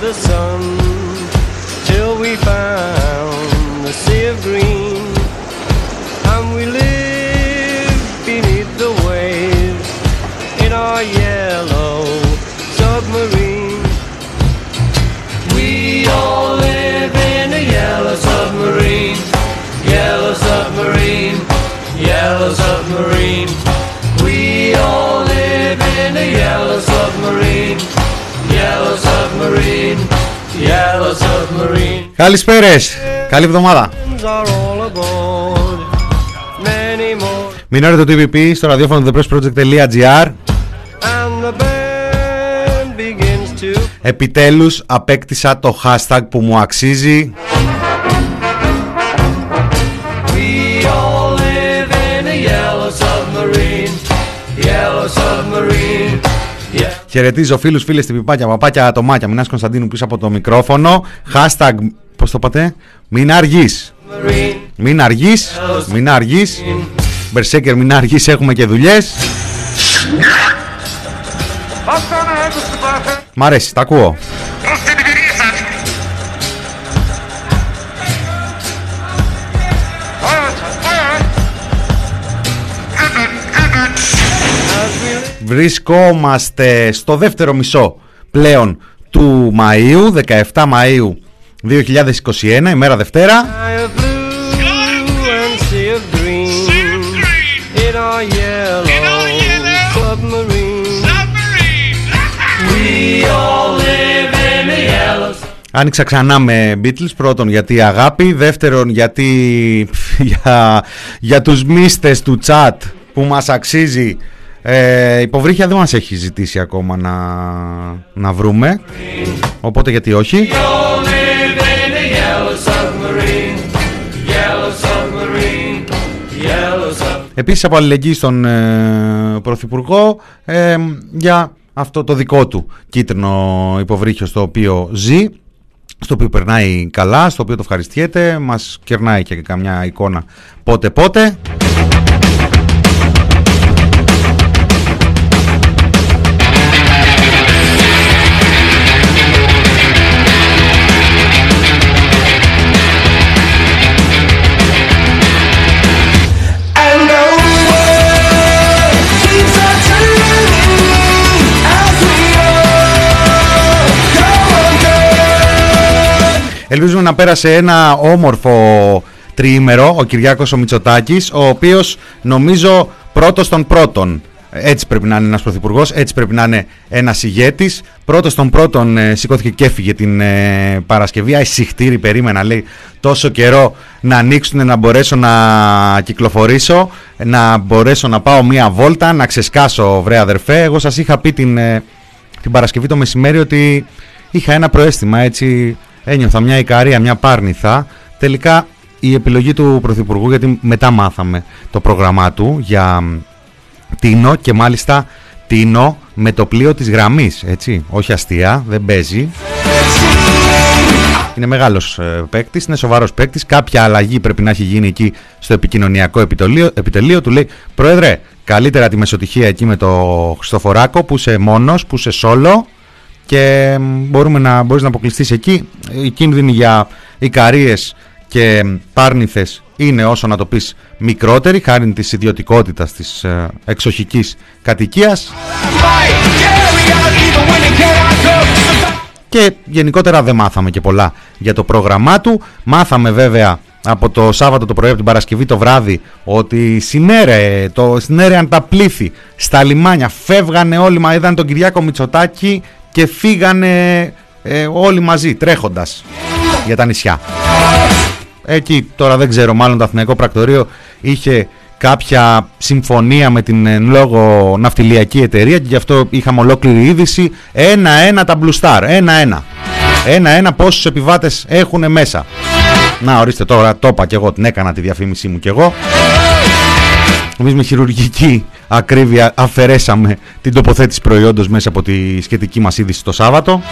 the sun till we found the sea of green and we lived beneath the waves in our yellow submarine. We all live in a yellow submarine, yellow submarine, yellow submarine. We all live in a yellow submarine, yellow submarine. Καλησπέρα! Καλή εβδομάδα! Μην έρθετε το TVP στο ραδιόφωνο thepressproject.gr to... Επιτέλους απέκτησα το hashtag που μου αξίζει Yellow submarine. Yeah. Χαιρετίζω φίλους, φίλες, τυπιπάκια, παπάκια, ατομάκια. Μινάς Κωνσταντίνου πίσω από το μικρόφωνο. Hashtag, πώς το είπατε, μην αργείς. Marine, Μην αργείς, μην αργείς. Μπερσέκερ μην αργείς, έχουμε και δουλειές. Μ' αρέσει, τα ακούω Βρισκόμαστε στο δεύτερο μισό πλέον του Μαΐου, 17 Μαΐου 2021, ημέρα Δευτέρα. sky of blue and sea of green. In our yellow submarine. We all live in a yellow Άνοιξα ξανά με Beatles, πρώτον γιατί αγάπη, δεύτερον γιατί για, για τους μίστες του chat που μας αξίζει ε, υποβρύχια δεν μας έχει ζητήσει ακόμα να, να βρούμε, οπότε γιατί όχι. all live in a yellow submarine. Yellow submarine. Yellow submarine. Επίσης από αλληλεγγύη στον ε, Πρωθυπουργό ε, για αυτό το δικό του κίτρινο υποβρύχιο στο οποίο ζει, στο οποίο περνάει καλά, στο οποίο το ευχαριστιέται, μας κερνάει και καμιά εικόνα πότε πότε. Ελπίζουμε να πέρασε ένα όμορφο τριήμερο ο Κυριάκος ο Μητσοτάκης, ο οποίος νομίζω πρώτος των πρώτων. Έτσι πρέπει να είναι ένας πρωθυπουργός, έτσι πρέπει να είναι ένας ηγέτης. Πρώτος των πρώτων ε, σηκώθηκε και έφυγε την ε, Παρασκευή. Αισυχτήρι περίμενα, λέει, τόσο καιρό να ανοίξουν, να μπορέσω να κυκλοφορήσω, να μπορέσω να πάω μία βόλτα, να ξεσκάσω βρε αδερφέ. Εγώ σας είχα πει την, ε, την Παρασκευή το μεσημέρι ότι είχα ένα προέστημα έτσι ένιωθα μια ικαρία, μια πάρνηθα τελικά η επιλογή του Πρωθυπουργού γιατί μετά μάθαμε το πρόγραμμά του για μ, Τίνο και μάλιστα Τίνο με το πλοίο της γραμμής έτσι, όχι αστεία, δεν παίζει είναι μεγάλος ε, παίκτης, είναι σοβαρός παίκτης. Κάποια αλλαγή πρέπει να έχει γίνει εκεί στο επικοινωνιακό επιτελείο. επιτελείο. Του λέει: Πρόεδρε, καλύτερα τη μεσοτυχία εκεί με το Χριστοφοράκο που είσαι μόνος, που είσαι solo και μ, μπορούμε να, μπορείς να αποκλειστείς εκεί. Οι κίνδυνοι για Ικαρίες και μ, Πάρνηθες είναι όσο να το πεις μικρότεροι χάρη της ιδιωτικότητας της ε, εξοχικής κατοικίας και γενικότερα δεν μάθαμε και πολλά για το πρόγραμμά του. Μάθαμε βέβαια από το Σάββατο το πρωί, από την Παρασκευή το βράδυ, ότι συνέρε, το, συνέρεαν τα πλήθη στα λιμάνια. Φεύγανε όλοι, μα είδαν τον Κυριάκο Μητσοτάκη και φύγανε ε, όλοι μαζί τρέχοντας για τα νησιά. Εκεί τώρα δεν ξέρω, μάλλον το Αθηναϊκό Πρακτορείο είχε κάποια συμφωνία με την εν λόγω ναυτιλιακή εταιρεία και γι' αυτό είχαμε ολόκληρη είδηση ένα-ένα τα Blue Star, ένα-ένα. Ένα-ένα πόσους επιβάτες έχουν μέσα. Να ορίστε τώρα, το είπα και εγώ, την έκανα τη διαφήμιση μου και εγώ. Εμείς με χειρουργική ακρίβεια αφαιρέσαμε την τοποθέτηση προϊόντος μέσα από τη σχετική μας είδηση το Σάββατο.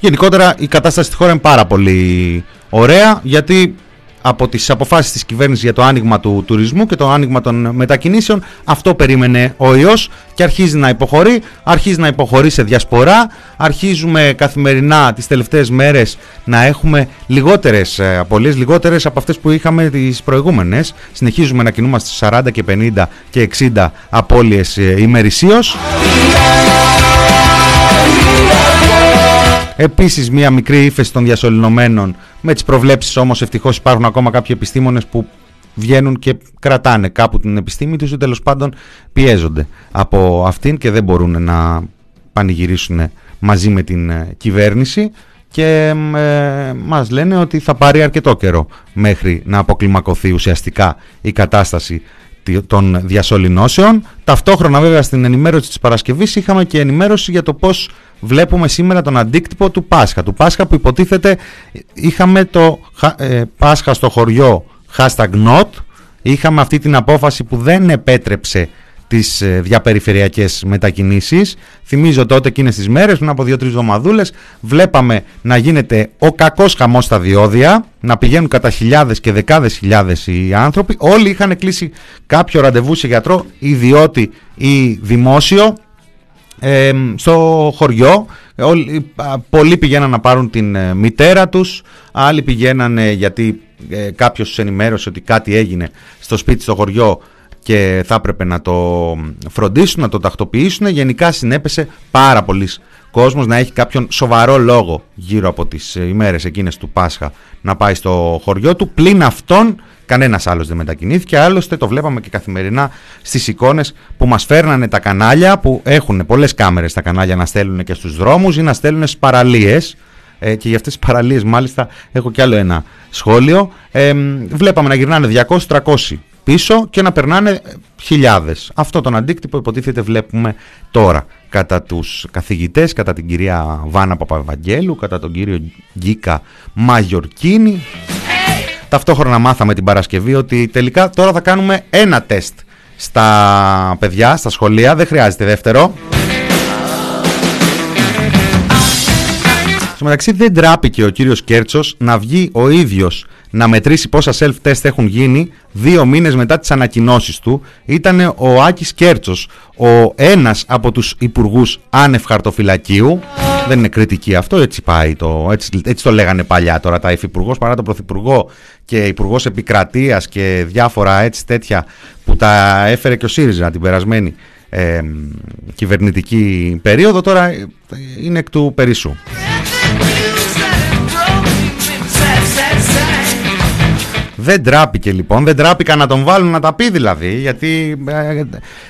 Γενικότερα η κατάσταση στη χώρα είναι πάρα πολύ ωραία γιατί από τις αποφάσεις της κυβέρνησης για το άνοιγμα του τουρισμού και το άνοιγμα των μετακινήσεων. Αυτό περίμενε ο ιός και αρχίζει να υποχωρεί, αρχίζει να υποχωρεί σε διασπορά. Αρχίζουμε καθημερινά τις τελευταίες μέρες να έχουμε λιγότερες ε, απολύες, λιγότερες από αυτές που είχαμε τις προηγούμενες. Συνεχίζουμε να κινούμαστε στις 40 και 50 και 60 απώλειες ε, ημερησίως Επίσης μια μικρή ύφεση των διασωληνωμένων με τις προβλέψεις όμως ευτυχώς υπάρχουν ακόμα κάποιοι επιστήμονες που βγαίνουν και κρατάνε κάπου την επιστήμη τους ή τέλος πάντων πιέζονται από αυτήν και δεν μπορούν να πανηγυρίσουν μαζί με την ε, κυβέρνηση και ε, μας λένε ότι θα πάρει αρκετό καιρό μέχρι να αποκλιμακωθεί ουσιαστικά η κατάσταση των διασωληνώσεων. Ταυτόχρονα βέβαια στην ενημέρωση της Παρασκευής είχαμε και ενημέρωση για το πώς βλέπουμε σήμερα τον αντίκτυπο του Πάσχα. Του Πάσχα που υποτίθεται είχαμε το ε, Πάσχα στο χωριό hashtag not, είχαμε αυτή την απόφαση που δεν επέτρεψε τις ε, διαπεριφερειακές μετακινήσεις. Θυμίζω τότε εκείνες τις μέρες, πριν από δύο-τρεις εβδομαδούλες, βλέπαμε να γίνεται ο κακός χαμός στα διόδια, να πηγαίνουν κατά χιλιάδες και δεκάδες χιλιάδες οι άνθρωποι. Όλοι είχαν κλείσει κάποιο ραντεβού σε γιατρό, ιδιώτη ή δημόσιο, ε, στο χωριό. Όλοι, πολλοί πηγαίναν να πάρουν την ε, μητέρα τους, άλλοι πηγαίναν γιατί ε, κάποιος τους ενημέρωσε ότι κάτι έγινε στο σπίτι στο χωριό και θα έπρεπε να το φροντίσουν, να το τακτοποιήσουν. Γενικά συνέπεσε πάρα πολλοί κόσμος να έχει κάποιον σοβαρό λόγο γύρω από τις ε, ημέρες εκείνες του Πάσχα να πάει στο χωριό του. Πλην αυτόν κανένας άλλος δεν μετακινήθηκε. Άλλωστε το βλέπαμε και καθημερινά στις εικόνες που μας φέρνανε τα κανάλια που έχουν πολλές κάμερες τα κανάλια να στέλνουν και στους δρόμους ή να στέλνουν στις παραλίες ε, και για αυτές τις παραλίες μάλιστα έχω κι άλλο ένα σχόλιο. Ε, βλέπαμε να γυρνάνε 200-300 πίσω και να περνάνε χιλιάδες. Αυτό τον αντίκτυπο υποτίθεται βλέπουμε τώρα κατά τους καθηγητές, κατά την κυρία Βάνα Παπαβαγγέλου, κατά τον κύριο Γκίκα Μαγιορκίνη. Ταυτόχρονα μάθαμε την Παρασκευή ότι τελικά τώρα θα κάνουμε ένα τεστ στα παιδιά, στα σχολεία, δεν χρειάζεται δεύτερο. Στο μεταξύ δεν τράπηκε ο κύριος Κέρτσος να βγει ο ίδιος να μετρήσει πόσα self-test έχουν γίνει δύο μήνες μετά τις ανακοινώσεις του ήταν ο Άκης Κέρτσος, ο ένας από τους υπουργούς άνευ χαρτοφυλακίου. Δεν είναι κριτική αυτό, έτσι πάει το, έτσι, έτσι το λέγανε παλιά τώρα τα υφυπουργός παρά τον πρωθυπουργό και υπουργός επικρατείας και διάφορα έτσι τέτοια που τα έφερε και ο ΣΥΡΙΖΑ την περασμένη ε, κυβερνητική περίοδο τώρα είναι εκ του περισσού. Δεν τράπηκε λοιπόν, δεν τράπηκαν να τον βάλουν να τα πει δηλαδή, γιατί ε,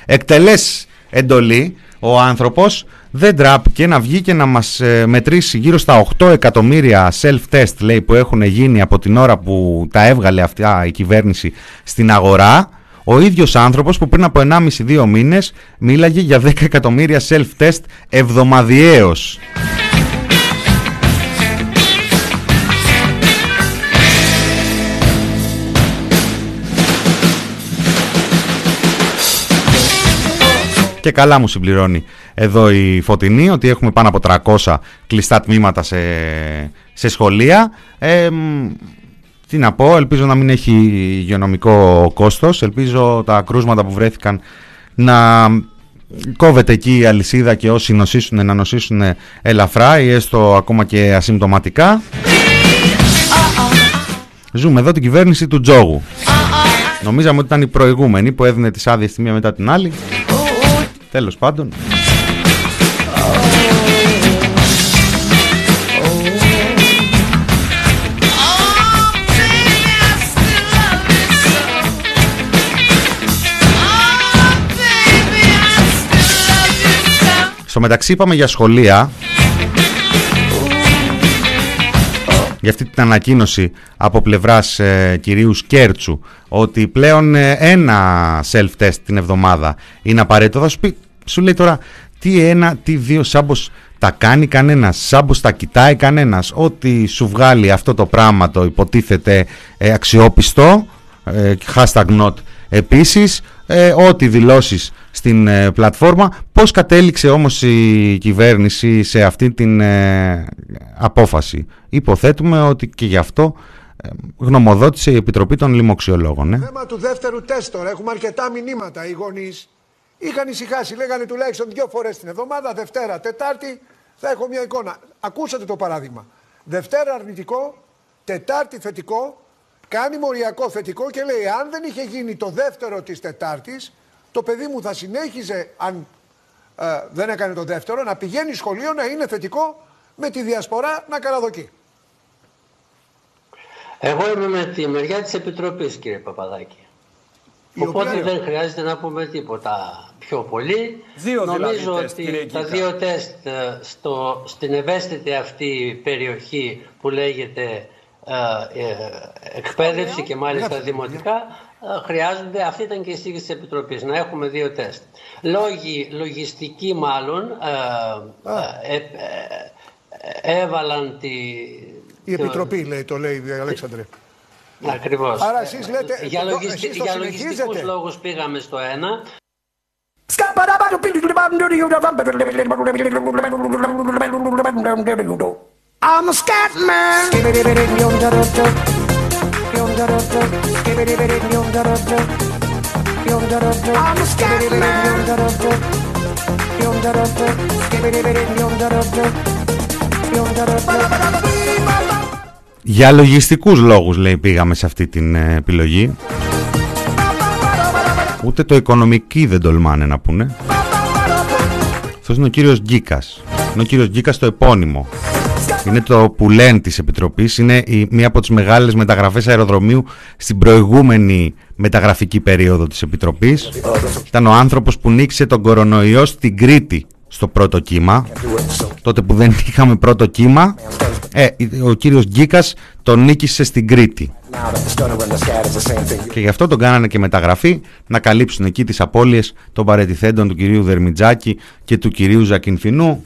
εκτελές εντολή ο άνθρωπος δεν τράπηκε να βγει και να μας ε, μετρήσει γύρω στα 8 εκατομμύρια self-test λέει, που έχουν γίνει από την ώρα που τα έβγαλε αυτά η κυβέρνηση στην αγορά. Ο ίδιος άνθρωπος που πριν από 1,5-2 μήνες μίλαγε για 10 εκατομμύρια self-test εβδομαδιαίως. Και καλά μου συμπληρώνει εδώ η Φωτεινή ότι έχουμε πάνω από 300 κλειστά τμήματα σε, σε σχολεία. Ε, τι να πω, ελπίζω να μην έχει υγειονομικό κόστος, ελπίζω τα κρούσματα που βρέθηκαν να κόβεται εκεί η αλυσίδα και όσοι νοσήσουν να νοσήσουν ελαφρά ή έστω ακόμα και ασυμπτωματικά. Ζούμε εδώ την κυβέρνηση του Τζόγου. Νομίζαμε ότι ήταν η προηγούμενη που έδινε τις άδειες τη μία μετά την άλλη. Τέλος πάντων. Στο μεταξύ είπαμε για σχολεία για αυτή την ανακοίνωση από πλευράς ε, κυρίους Σκέρτσου ότι πλέον ε, ένα self-test την εβδομάδα είναι απαραίτητο. Θα σου πει Σου λέει τώρα τι ένα, τι δύο σάμπος τα κάνει κανένας, σάμπος τα κοιτάει κανένας. Ό,τι σου βγάλει αυτό το πράγμα το υποτίθεται ε, αξιόπιστο, ε, hashtag not επίσης, ε, ό,τι δηλώσεις στην ε, πλατφόρμα. Πώς κατέληξε όμως η κυβέρνηση σε αυτή την ε, απόφαση; Υποθέτουμε ότι και γι' αυτό ε, γνωμοδότησε η Επιτροπή των Λοιμοξιολόγων. Ε. θέμα του δεύτερου τεστ τώρα. Έχουμε αρκετά μηνύματα. Οι γονείς είχαν ησυχάσει. Λέγανε τουλάχιστον δύο φορές την εβδομάδα, Δευτέρα, Τετάρτη, θα έχω μια εικόνα. Ακούσατε το παράδειγμα. Δευτέρα αρνητικό, Τετάρτη θετικό, κάνει μοριακό θετικό και λέει: Αν δεν είχε γίνει το δεύτερο της Τετάρτης, το παιδί μου θα συνέχιζε, αν ε, δεν έκανε το δεύτερο, να πηγαίνει σχολείο να είναι θετικό με τη διασπορά να καραδοκεί. Εγώ είμαι με τη μεριά της Επιτροπής κύριε Παπαδάκη. Η Οπότε οποία- δεν χρειάζεται να πούμε τίποτα πιο πολύ. Δύο δηλαδή Νομίζω τεστ, κύριε ότι τα Γκίτα. δύο τεστ ε, στο, στην ευαίσθητη αυτή περιοχή που λέγεται ε, ε, εκπαίδευση και μάλιστα Γράψτε, δημοτικά ε, χρειάζονται, αυτή ήταν και η εισήγηση της Επιτροπής, να έχουμε δύο τεστ. Λόγοι λογιστικοί μάλλον ε, ε, ε, ε, έβαλαν τη... Η το- Επιτροπή λέει, το λέει η Αλέξανδρε. Ακριβώς. Άρα εσείς λέτε- για, εδώ- λογιστι... εσείς το για συνεχίζετε. λογιστικούς λόγους πήγαμε στο ένα. I'm a scat man. I'm a scat man. Για λογιστικούς λόγους λέει πήγαμε σε αυτή την ε, επιλογή. Ούτε το οικονομική δεν τολμάνε να πούνε. Αυτός είναι ο κύριος Γκίκας. Είναι ο κύριος Γκίκας το επώνυμο. Είναι το πουλέν της Επιτροπής. Είναι η, μία από τις μεγάλες μεταγραφές αεροδρομίου στην προηγούμενη μεταγραφική περίοδο της Επιτροπής. Ήταν ο άνθρωπος που νίκησε τον κορονοϊό στην Κρήτη στο πρώτο κύμα. Τότε που δεν είχαμε πρώτο κύμα. Ε, ο κύριος Γκίκας τον νίκησε στην Κρήτη. Και γι' αυτό τον κάνανε και μεταγραφή να καλύψουν εκεί τις απώλειες των παρετηθέντων του κυρίου Δερμιτζάκη και του κυρίου Ζακινφινού.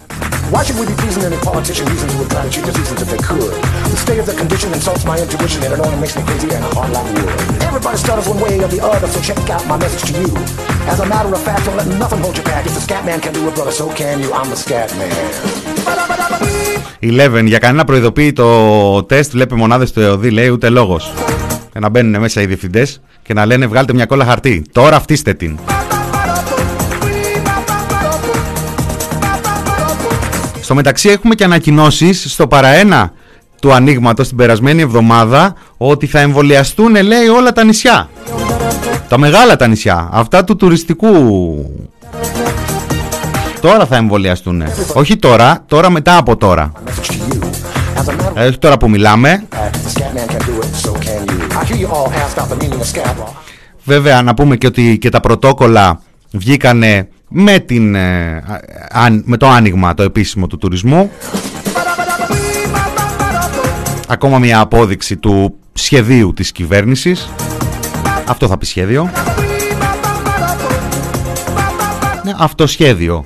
Why should we be pleasing any politician reasons who would try to cheat us reasons if they could? The state of the condition insults my intuition and it only makes me crazy and hard like wood. Everybody stutters one way or the other, so check out my message to you. As a matter of fact, don't let nothing hold you back. If the scat man can do it, brother, so can you. I'm the scat man. Eleven, για κανένα προειδοποίητο τεστ βλέπει μονάδες του ΕΟΔΗ, λέει ούτε λόγος. Και να μπαίνουν μέσα οι διευθυντές και να λένε βγάλτε μια κόλλα χαρτί. Τώρα αυτίστε την. Στο μεταξύ έχουμε και ανακοινώσεις στο παραένα του ανοίγματος την περασμένη εβδομάδα ότι θα εμβολιαστούν, λέει, όλα τα νησιά. Τα μεγάλα τα νησιά. Αυτά του τουριστικού. Τώρα θα εμβολιαστούν. Όχι τώρα, τώρα μετά από τώρα. Message to you. As a matter of Ε, όχι τώρα που μιλάμε. fact, if the scat man can do it, so can you. I hear you all ask about the meaning of scat law. Βέβαια να πούμε και ότι και τα πρωτόκολλα βγήκανε με, την, ε, α- αν- με το άνοιγμα το επίσημο του τουρισμού. Ακόμα μια απόδειξη του σχεδίου της κυβέρνησης. Αυτό θα πει σχέδιο. Ναι, αυτό σχέδιο.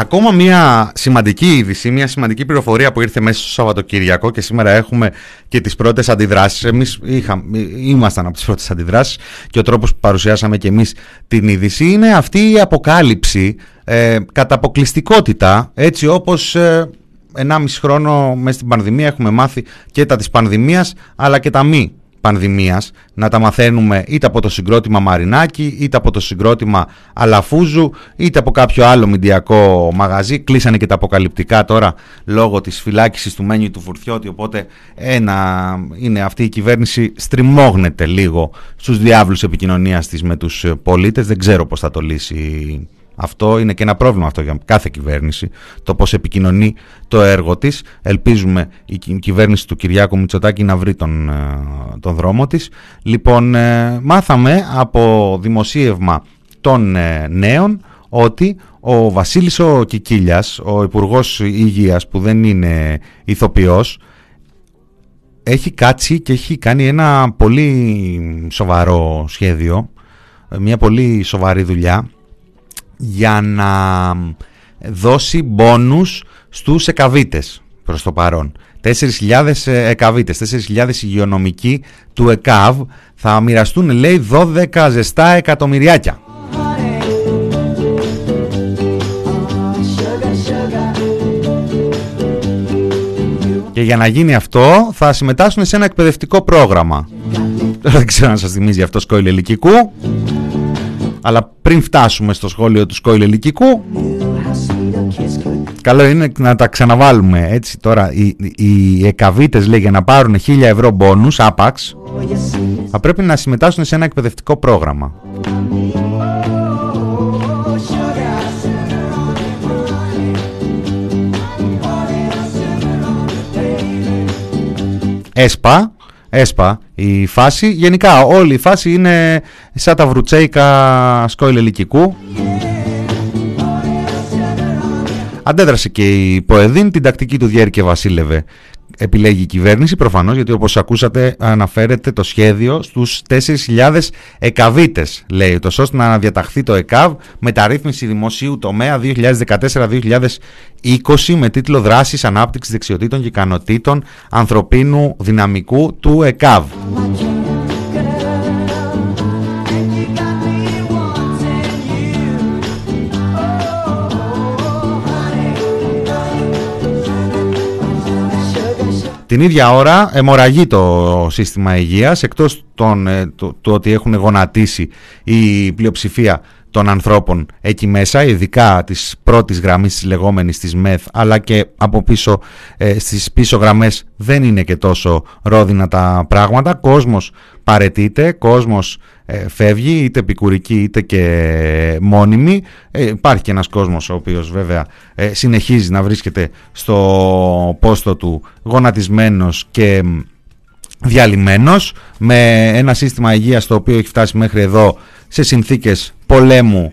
Ακόμα μια σημαντική είδηση, μια σημαντική πληροφορία που ήρθε μέσα στο Σαββατοκύριακο και σήμερα έχουμε και τις πρώτες αντιδράσεις. Εμείς είχα, ήμασταν από τις πρώτες αντιδράσεις και ο τρόπος που παρουσιάσαμε και εμείς την είδηση είναι αυτή η αποκάλυψη ε, κατά αποκλειστικότητα έτσι όπως ε, 1,5 χρόνο μέσα στην πανδημία έχουμε μάθει και τα της πανδημίας αλλά και τα μη πανδημίας να τα μαθαίνουμε είτε από το συγκρότημα Μαρινάκη είτε από το συγκρότημα Αλαφούζου είτε από κάποιο άλλο μηντιακό μαγαζί. Κλείσανε και τα αποκαλυπτικά τώρα λόγω της φυλάκισης του Μένιου του Φουρτιώτη οπότε ένα είναι αυτή η κυβέρνηση στριμώγνεται λίγο στους διάβλους επικοινωνίας της με τους πολίτες. Δεν ξέρω πώς θα το λύσει αυτό είναι και ένα πρόβλημα αυτό για κάθε κυβέρνηση, το πώς επικοινωνεί το έργο της. Ελπίζουμε η κυβέρνηση του Κυριάκου Μητσοτάκη να βρει τον, ε, τον δρόμο της. Λοιπόν, ε, μάθαμε από δημοσίευμα των ε, νέων ότι ο Βασίλης ο Κικίλιας, ο Υπουργός Υγείας που δεν είναι ηθοποιός, έχει κάτσει και έχει κάνει ένα πολύ σοβαρό σχέδιο, μια πολύ σοβαρή δουλειά για να δώσει μπόνους στους εκαβίτες προς το παρόν. 4.000 εκαβίτες, 4.000 υγειονομικοί του ΕΚΑΒ θα μοιραστούν λέει 12 ζεστά εκατομμυριάκια. Και για να γίνει αυτό θα συμμετάσχουν σε ένα εκπαιδευτικό πρόγραμμα. Δεν ξέρω αν σας θυμίζει αυτό σκόιλ ελικικού. Αλλά πριν φτάσουμε στο σχόλιο του σκόιλ ελικικού Καλό είναι να τα ξαναβάλουμε έτσι. Τώρα οι, οι εκαβίτες λέει για να πάρουν 1000 ευρώ μπόνους άπαξ θα πρέπει να συμμετάσχουν σε ένα εκπαιδευτικό πρόγραμμα. ΕΣΠΑ έσπα η φάση. Γενικά όλη η φάση είναι σαν τα βρουτσέικα σκόιλ ελικικού. Αντέδρασε και η Ποεδίν, την τακτική του Διέρη και Βασίλευε επιλέγει η κυβέρνηση προφανώς γιατί όπως ακούσατε αναφέρεται το σχέδιο στους 4.000 εκαβίτες λέει το ώστε να αναδιαταχθεί το ΕΚΑΒ μεταρρύθμιση δημοσίου τομέα 2014-2020 με τίτλο δράσης ανάπτυξης δεξιοτήτων και ικανοτήτων ανθρωπίνου δυναμικού του ΕΚΑΒ. Την ίδια ώρα αιμορραγεί το σύστημα υγείας εκτός των, ε, του, ότι έχουν γονατίσει η πλειοψηφία των ανθρώπων εκεί μέσα, ειδικά της πρώτης γραμμής της λεγόμενης της ΜΕΘ, αλλά και από πίσω ε, στις πίσω γραμμές δεν είναι και τόσο ρόδινα τα πράγματα. Κόσμος παρετείται, κόσμος ε, φεύγει, είτε επικουρική είτε και μόνιμη. Ε, υπάρχει και ένας κόσμος ο οποίος βέβαια ε, συνεχίζει να βρίσκεται στο πόστο του γονατισμένος και διαλυμένος με ένα σύστημα υγείας το οποίο έχει φτάσει μέχρι εδώ σε συνθήκες πολέμου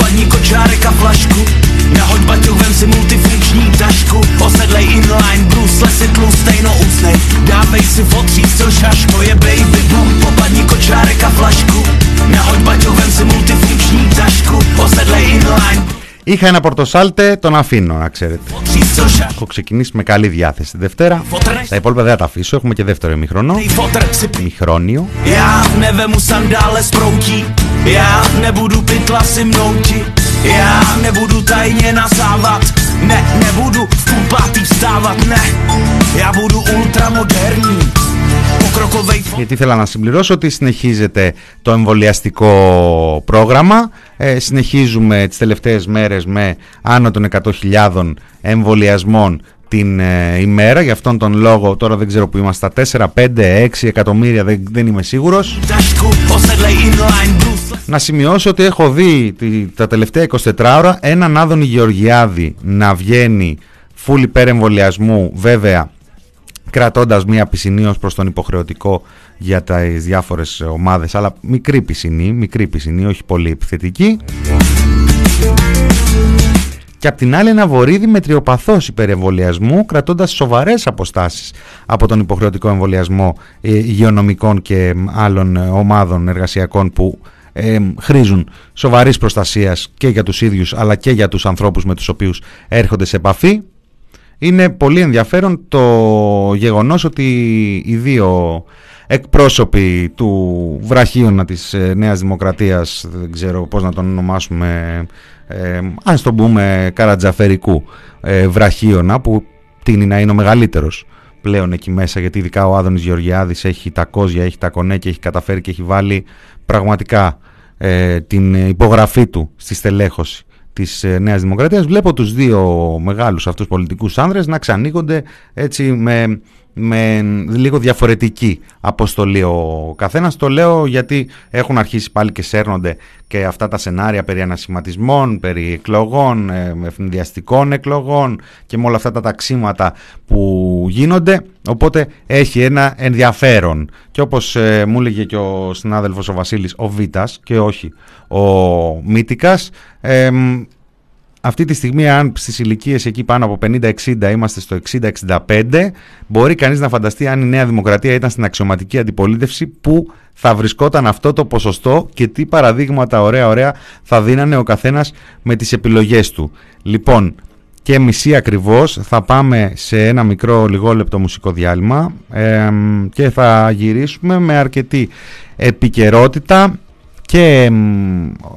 popadni kočárek a flašku, nahoď baťu, vem si multifunkční tašku, osedlej inline, brusle si tlustej, no usnej, dávej si fotří, co šaško, je baby boom, popadni kočárek a flašku, nahoď baťu, vem si multifunkční tašku, osedlej inline, Είχα ένα πορτοσάλτε, τον αφήνω να ξέρετε. Έχω ξεκινήσει με καλή διάθεση. Δευτέρα, τα υπόλοιπα δεν θα τα αφήσω. Έχουμε και δεύτερο ημιχρονό. Ημιχρόνιο. Já nebudu tajně nasávat Ne, nebudu v půl pátý vstávat Ne, já budu ultramoderní γιατί ήθελα να συμπληρώσω ότι συνεχίζεται το εμβολιαστικό πρόγραμμα. Ε, συνεχίζουμε τις τελευταίες μέρες με άνω των 100.000 εμβολιασμών την ε, ημέρα. Γι' αυτόν τον λόγο τώρα δεν ξέρω που είμαστε. 4, 5, 6 εκατομμύρια δεν, δεν είμαι σίγουρος. Να σημειώσω ότι έχω δει τα τελευταία 24 ώρα έναν Άδωνη Γεωργιάδη να βγαίνει φουλ υπερεμβολιασμού βέβαια κρατώντας μία πισινή ως προς τον υποχρεωτικό για τις διάφορες ομάδες αλλά μικρή πισινή, μικρή πισινή, όχι πολύ επιθετική και απ' την άλλη ένα βορίδι με τριοπαθώς υπερεμβολιασμού κρατώντας σοβαρές αποστάσεις από τον υποχρεωτικό εμβολιασμό ε, υγειονομικών και άλλων ε, ομάδων εργασιακών που ε, χρήζουν σοβαρής προστασίας και για τους ίδιους αλλά και για τους ανθρώπους με τους οποίους έρχονται σε επαφή. Είναι πολύ ενδιαφέρον το γεγονός ότι οι δύο εκπρόσωποι του βραχίωνα της ε, Νέας Δημοκρατίας, δεν ξέρω πώς να τον ονομάσουμε, ε, ας το πούμε καρατζαφερικού ε, βραχίωνα που τίνει να είναι ο μεγαλύτερος πλέον εκεί μέσα γιατί ειδικά ο Άδωνης Γεωργιάδης έχει τα κόζια, έχει τα κονέ και έχει καταφέρει και έχει βάλει πραγματικά ε, την υπογραφή του στη στελέχωση της ε, Νέας Δημοκρατίας. Βλέπω τους δύο μεγάλους αυτούς πολιτικούς άνδρες να ξανοίγονται έτσι με με λίγο διαφορετική αποστολή ο καθένας. Το λέω γιατί έχουν αρχίσει πάλι και σέρνονται και αυτά τα σενάρια περί ανασηματισμών, περί εκλογών, ε, ευνηδιαστικών εκλογών και με όλα αυτά τα ταξίματα που γίνονται. Οπότε έχει ένα ενδιαφέρον. Και όπως ε, μου έλεγε και ο συνάδελφος ο Βασίλης, ο Βίτας και όχι ο Μύτικας, ε, αυτή τη στιγμή αν στις ηλικίες εκεί πάνω από 50-60 είμαστε στο 60-65 μπορεί κανείς να φανταστεί αν η Νέα Δημοκρατία ήταν στην αξιωματική αντιπολίτευση που θα βρισκόταν αυτό το ποσοστό και τι παραδείγματα ωραία ωραία θα δίνανε ο καθένας με τις επιλογές του. Λοιπόν και μισή ακριβώς θα πάμε σε ένα μικρό λιγόλεπτο μουσικό διάλειμμα και θα γυρίσουμε με αρκετή επικαιρότητα και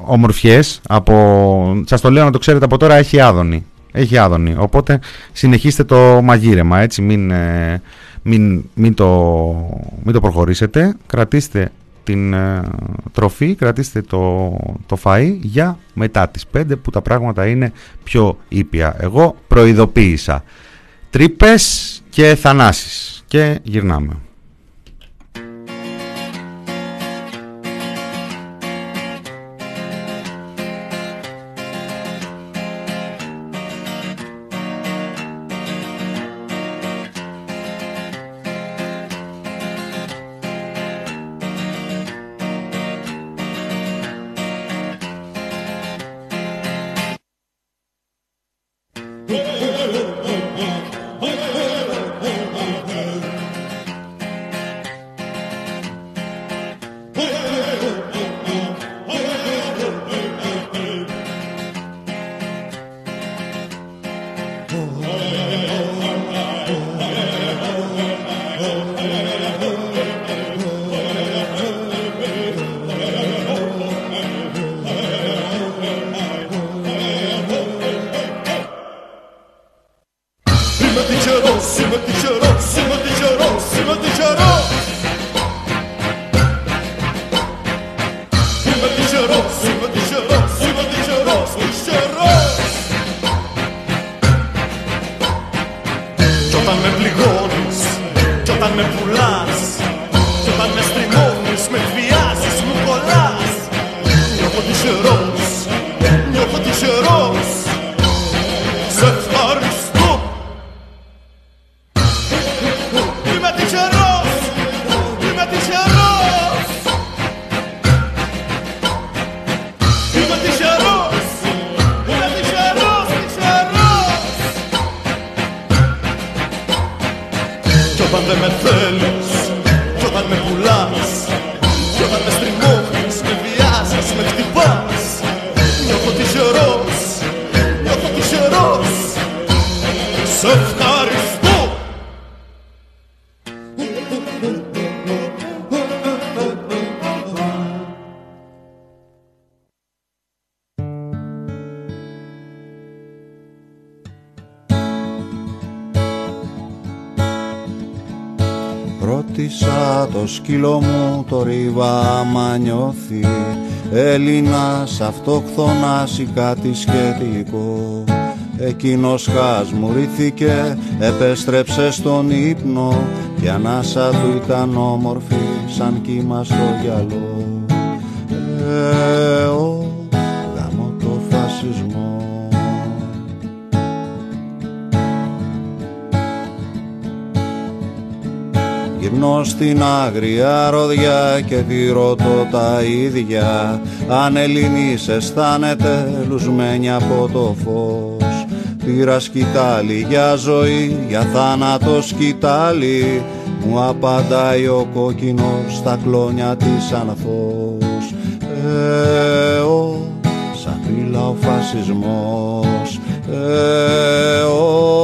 ομορφιές από, σας το λέω να το ξέρετε από τώρα έχει άδωνη έχει άδωνη. Οπότε συνεχίστε το μαγείρεμα έτσι μην, ε, μην, μην, το, μην το προχωρήσετε. Κρατήστε την ε, τροφή κρατήστε το, το φαΐ για μετά τις 5 που τα πράγματα είναι πιο ήπια. Εγώ προειδοποίησα. Τρύπες και θανάσεις. Και γυρνάμε σκύλο μου το ρίβα άμα νιώθει Έλληνας αυτοκτονάς ή κάτι σχετικό. Εκείνος χασμουρήθηκε, επέστρεψε στον ύπνο και ανάσα του ήταν όμορφη σαν κύμα στο γυαλό. Ε, Γυρνώ στην άγρια ροδιά και τη ρωτώ τα ίδια. Αν Ελληνής αισθάνεται λουσμένη από το φως Πήρα σκητάλη για ζωή, για θάνατο σκητάλη Μου απαντάει ο κόκκινος στα κλόνια της ανθός Ε, ο, σαπίλα ο φασισμός Ε, ο,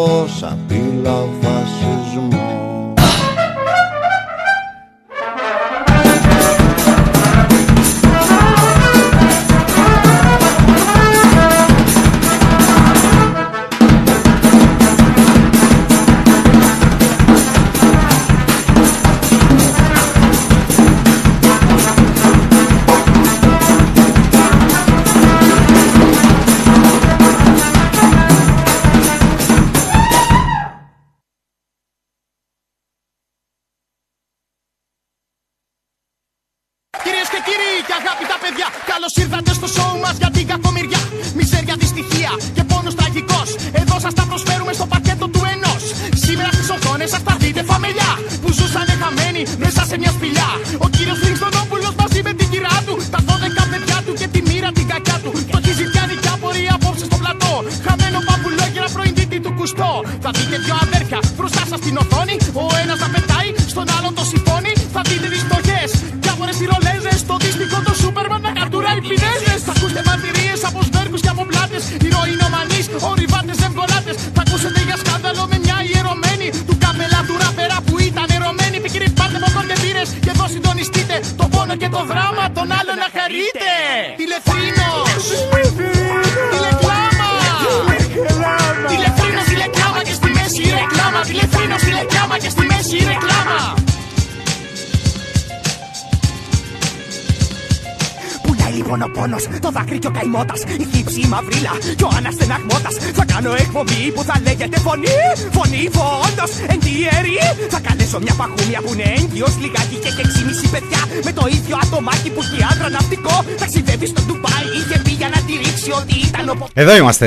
δάκρυ και ο καημότα. Η θύψη η μαυρίλα και ο αναστεναγμότα. Θα κάνω εκπομπή που θα λέγεται φωνή. Φωνή φόντος, εν τη ιερή. Θα καλέσω μια παχούμια που είναι έγκυος λιγάκι και έχει εξήμιση παιδιά. Με το ίδιο ατομάκι που έχει άντρα ναυτικό. Ταξιδεύει στο Ντουμπάι, είχε πει για να τη ρίξει ότι ήταν ο Εδώ είμαστε.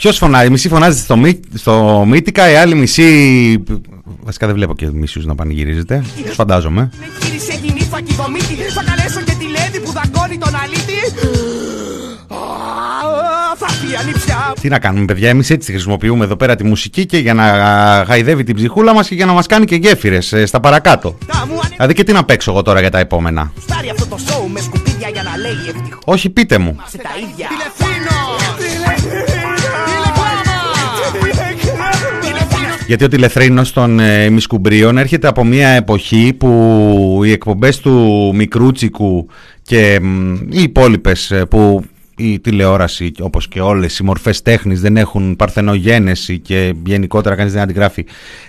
Ποιος φωνάζει, η μισή φωνάζεται στο, μύ, στο Μύτικα, η άλλη μισή. Βασικά δεν βλέπω και μισούς να πανηγυρίζετε. Φαντάζομαι. Γύρισε γυνή φακιδομήτη Τι να κάνουμε, παιδιά, εμείς έτσι χρησιμοποιούμε εδώ πέρα τη μουσική και για να α, γαϊδεύει την ψυχούλα μας και για να μας κάνει και γέφυρες στα παρακάτω. Τα μου Δηλαδή και τι να παίξω εγώ τώρα για τα επόμενα; ανιστάρει αυτό το σοου με σκουπίδια για να λέει ευτυχώς Όχι, πείτε μου. σε τα ίδια Τηλεφρύνος Τηλεφρύνος Γιατί ο τηλεθρήνος των ε, Μισκουμπρίων έρχεται από μια εποχή που οι εκπομπές του Μικρούτσικου και μ, οι υπόλοιπες που η τηλεόραση όπως και όλες οι μορφές τέχνης δεν έχουν παρθενογένεση και γενικότερα κανείς δεν αντιγράφει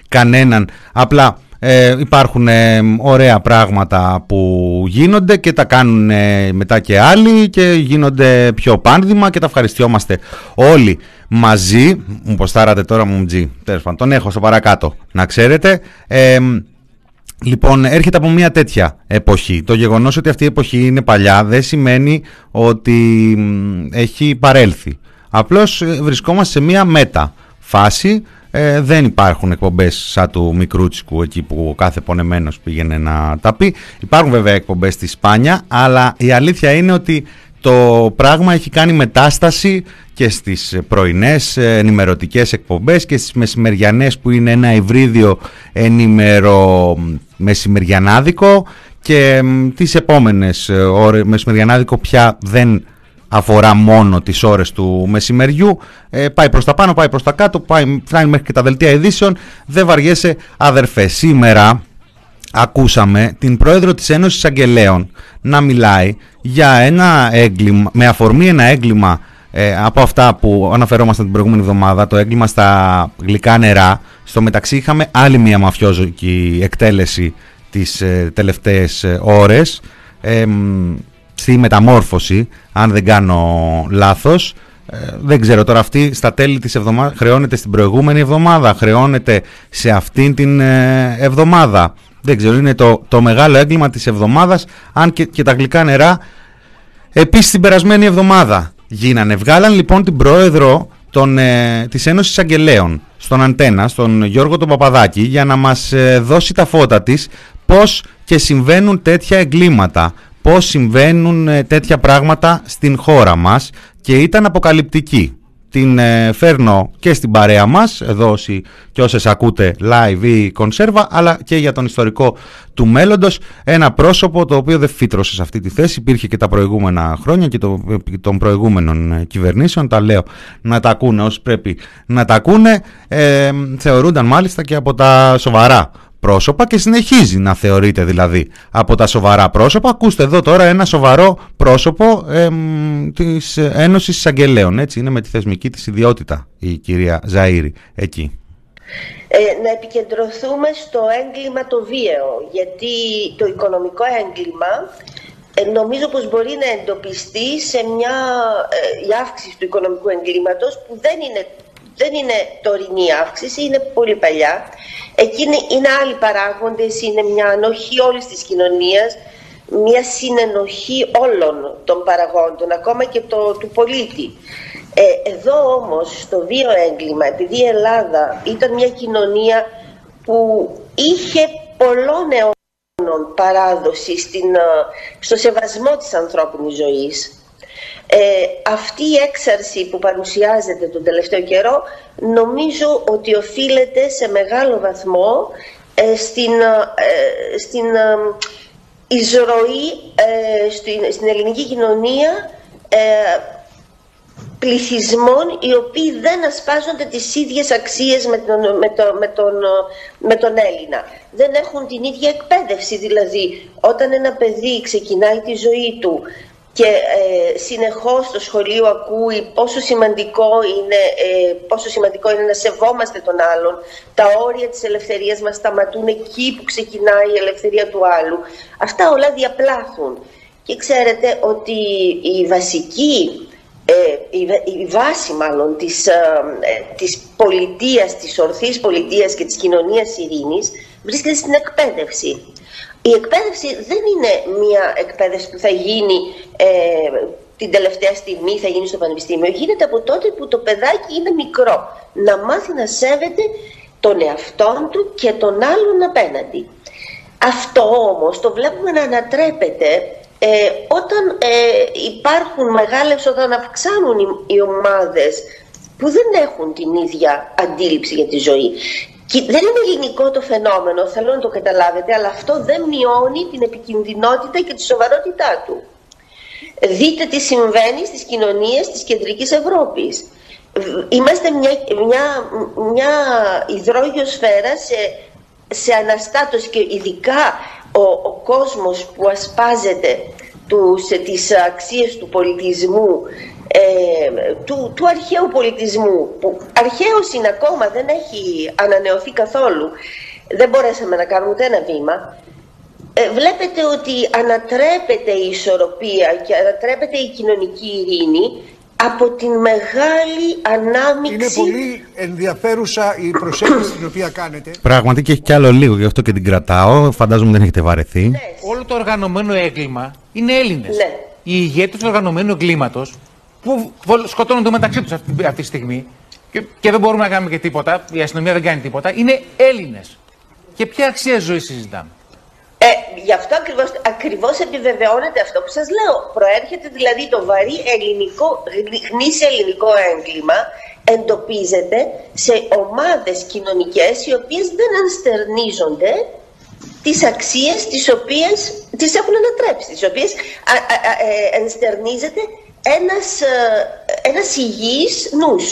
κανέναν απλά ε, υπάρχουν ε, ωραία πράγματα που γίνονται και τα κάνουν ε, μετά και άλλοι και γίνονται πιο πάνδημα και τα ευχαριστιόμαστε όλοι μαζί. Μου ποστάρατε τώρα μου τζι. Τέλος πάντων, τον έχω στο παρακάτω να ξέρετε. Ε, Λοιπόν, έρχεται από μια τέτοια εποχή. Το γεγονός ότι αυτή η εποχή είναι παλιά δεν σημαίνει ότι μ, έχει παρέλθει. Απλώς ε, βρισκόμαστε σε μια μέτα φάση. Ε, δεν υπάρχουν εκπομπές σαν του Μικρούτσικου εκεί που ο κάθε πονεμένος πήγαινε να τα πει. Υπάρχουν βέβαια εκπομπές στη Σπάνια, αλλά η αλήθεια είναι ότι το πράγμα έχει κάνει μετάσταση και στις πρωινές ε, ενημερωτικές εκπομπές και στις μεσημεριανές που είναι ένα υβρίδιο ενημερο μεσημεριανάδικο και μ, τις επόμενες ε, ώρες μεσημεριανάδικο πια δεν αφορά μόνο τις ώρες του μεσημεριού. Ε, πάει προς τα πάνω, πάει προς τα κάτω πάει, φτάνει μέχρι και τα δελτία ειδήσεων. Δεν βαριέσαι αδερφέ. Σήμερα ακούσαμε την πρόεδρο της Ένωσης Αγγελέων να μιλάει για ένα έγκλημα, με αφορμή ένα έγκλημα ε, από αυτά που αναφερόμασταν την προηγούμενη εβδομάδα, το έγκλημα στα γλυκά νερά. Στο μεταξύ είχαμε άλλη μια μαφιόζικη εκτέλεση τις ε, τελευταίες ε, ώρες ε, μ, στη μεταμόρφωση, αν δεν κάνω λάθος. Ε, δεν ξέρω τώρα αυτή στα τέλη της εβδομάδας χρεώνεται στην προηγούμενη εβδομάδα, χρεώνεται σε αυτήν την ε, εβδομάδα. Δεν ξέρω, είναι το, το μεγάλο έγκλημα της εβδομάδας, αν και, και τα γλυκά νερά επίσης την περασμένη εβδομάδα γίνανε. Βγάλαν λοιπόν την πρόεδρο των, ε, της Ένωσης Αγγελέων στον Αντένα, στον Γιώργο τον Παπαδάκη, για να μας ε, δώσει τα φώτα της πώς και συμβαίνουν τέτοια εγκλήματα, πώς συμβαίνουν ε, τέτοια πράγματα στην χώρα μας και ήταν αποκαλυπτική. Την ε, φέρνω και στην παρέα μας, εδώ όσοι και όσες ακούτε live ή κονσέρβα, αλλά και για τον ιστορικό του μέλλοντος. Ένα πρόσωπο το οποίο δεν φύτρωσε σε αυτή τη θέση, υπήρχε και τα προηγούμενα χρόνια και το, των προηγούμενων ε, κυβερνήσεων. Τα λέω να τα ακούνε όσοι πρέπει να τα ακούνε. Ε, θεωρούνταν μάλιστα και από τα σοβαρά πρόσωπα και συνεχίζει να θεωρείται δηλαδή από τα σοβαρά πρόσωπα. Ακούστε εδώ τώρα ένα σοβαρό πρόσωπο ε, της Ένωσης Εισαγγελέων. Έτσι είναι με τη θεσμική της ιδιότητα η κυρία Ζαΐρη εκεί. Ε, να επικεντρωθούμε στο έγκλημα το βίαιο, γιατί το οικονομικό έγκλημα ε, νομίζω πως μπορεί να εντοπιστεί σε μια ε, η αύξηση του οικονομικού εγκλήματος που δεν είναι, δεν είναι τωρινή αύξηση, είναι πολύ παλιά Εκείνοι είναι άλλοι παράγοντες, είναι μια ανοχή όλης της κοινωνίας, μια συνενοχή όλων των παραγόντων, ακόμα και το, του πολίτη. Ε, εδώ όμως, στο βίο έγκλημα, επειδή η Ελλάδα ήταν μια κοινωνία που είχε πολλών αιώνων παράδοση στην, ε, στο σεβασμό της ανθρώπινης ζωής, ε, αυτή η έξαρση που παρουσιάζεται τον τελευταίο καιρό νομίζω ότι οφείλεται σε μεγάλο βαθμό ε, στην, ε, στην ε, εισρωή στην, στην ελληνική κοινωνία πληθυσμών οι οποίοι δεν ασπάζονται τις ίδιες αξίες με τον, με, το, με, τον, με τον Έλληνα. Δεν έχουν την ίδια εκπαίδευση, δηλαδή όταν ένα παιδί ξεκινάει τη ζωή του και ε, συνεχώς στο σχολείο ακούει πόσο σημαντικό, είναι, ε, πόσο σημαντικό είναι να σεβόμαστε τον άλλον. Τα όρια της ελευθερίας μας σταματούν εκεί που ξεκινάει η ελευθερία του άλλου. Αυτά όλα διαπλάθουν. Και ξέρετε ότι η βασική, ε, η, βάση μάλλον της, ε, της πολιτείας, της ορθής πολιτείας και της κοινωνίας ειρήνης βρίσκεται στην εκπαίδευση. Η εκπαίδευση δεν είναι μια εκπαίδευση που θα γίνει ε, την τελευταία στιγμή, θα γίνει στο πανεπιστήμιο. Γίνεται από τότε που το παιδάκι είναι μικρό. Να μάθει να σέβεται τον εαυτό του και τον άλλον απέναντι. Αυτό όμως το βλέπουμε να ανατρέπεται ε, όταν ε, υπάρχουν μεγάλες, όταν αυξάνουν οι, οι ομάδες που δεν έχουν την ίδια αντίληψη για τη ζωή. Και δεν είναι ελληνικό το φαινόμενο, θέλω να το καταλάβετε, αλλά αυτό δεν μειώνει την επικινδυνότητα και τη σοβαρότητά του. Δείτε τι συμβαίνει στις κοινωνίες της κεντρικής Ευρώπης. Είμαστε μια, μια, μια υδρόγειο σφαίρα σε, σε αναστάτωση και ειδικά ο, ο κόσμος που ασπάζεται τους, τις αξίες του πολιτισμού ε, του, του αρχαίου πολιτισμού που αρχαίος είναι ακόμα δεν έχει ανανεωθεί καθόλου δεν μπορέσαμε να κάνουμε ούτε ένα βήμα ε, βλέπετε ότι ανατρέπεται η ισορροπία και ανατρέπεται η κοινωνική ειρήνη από την μεγάλη ανάμειξη. Είναι πολύ ενδιαφέρουσα η προσέγγιση την οποία κάνετε. Πράγματι και έχει κι άλλο λίγο, γι' αυτό και την κρατάω. Φαντάζομαι δεν έχετε βαρεθεί. Ναι. Όλο το οργανωμένο έγκλημα είναι Έλληνες. Ναι. Οι ηγέτες του οργανωμένου εγκλήματος που σκοτώνονται μεταξύ τους αυτή, αυτή τη στιγμή και, και δεν μπορούμε να κάνουμε και τίποτα, η αστυνομία δεν κάνει τίποτα, είναι Έλληνες. Και ποια αξία ζωής συζητάμε; Ε, γι' αυτό ακριβώς, ακριβώς επιβεβαιώνεται αυτό που σας λέω. Προέρχεται δηλαδή το βαρύ ελληνικό, γνήσιο ελληνικό έγκλημα εντοπίζεται σε ομάδες κοινωνικές οι οποίες δεν ανστερνίζονται τις αξίες τις οποίες τις έχουν ανατρέψει, τις οποίες α, ε, ενστερνίζεται ένας, ε, ένας υγιής νους.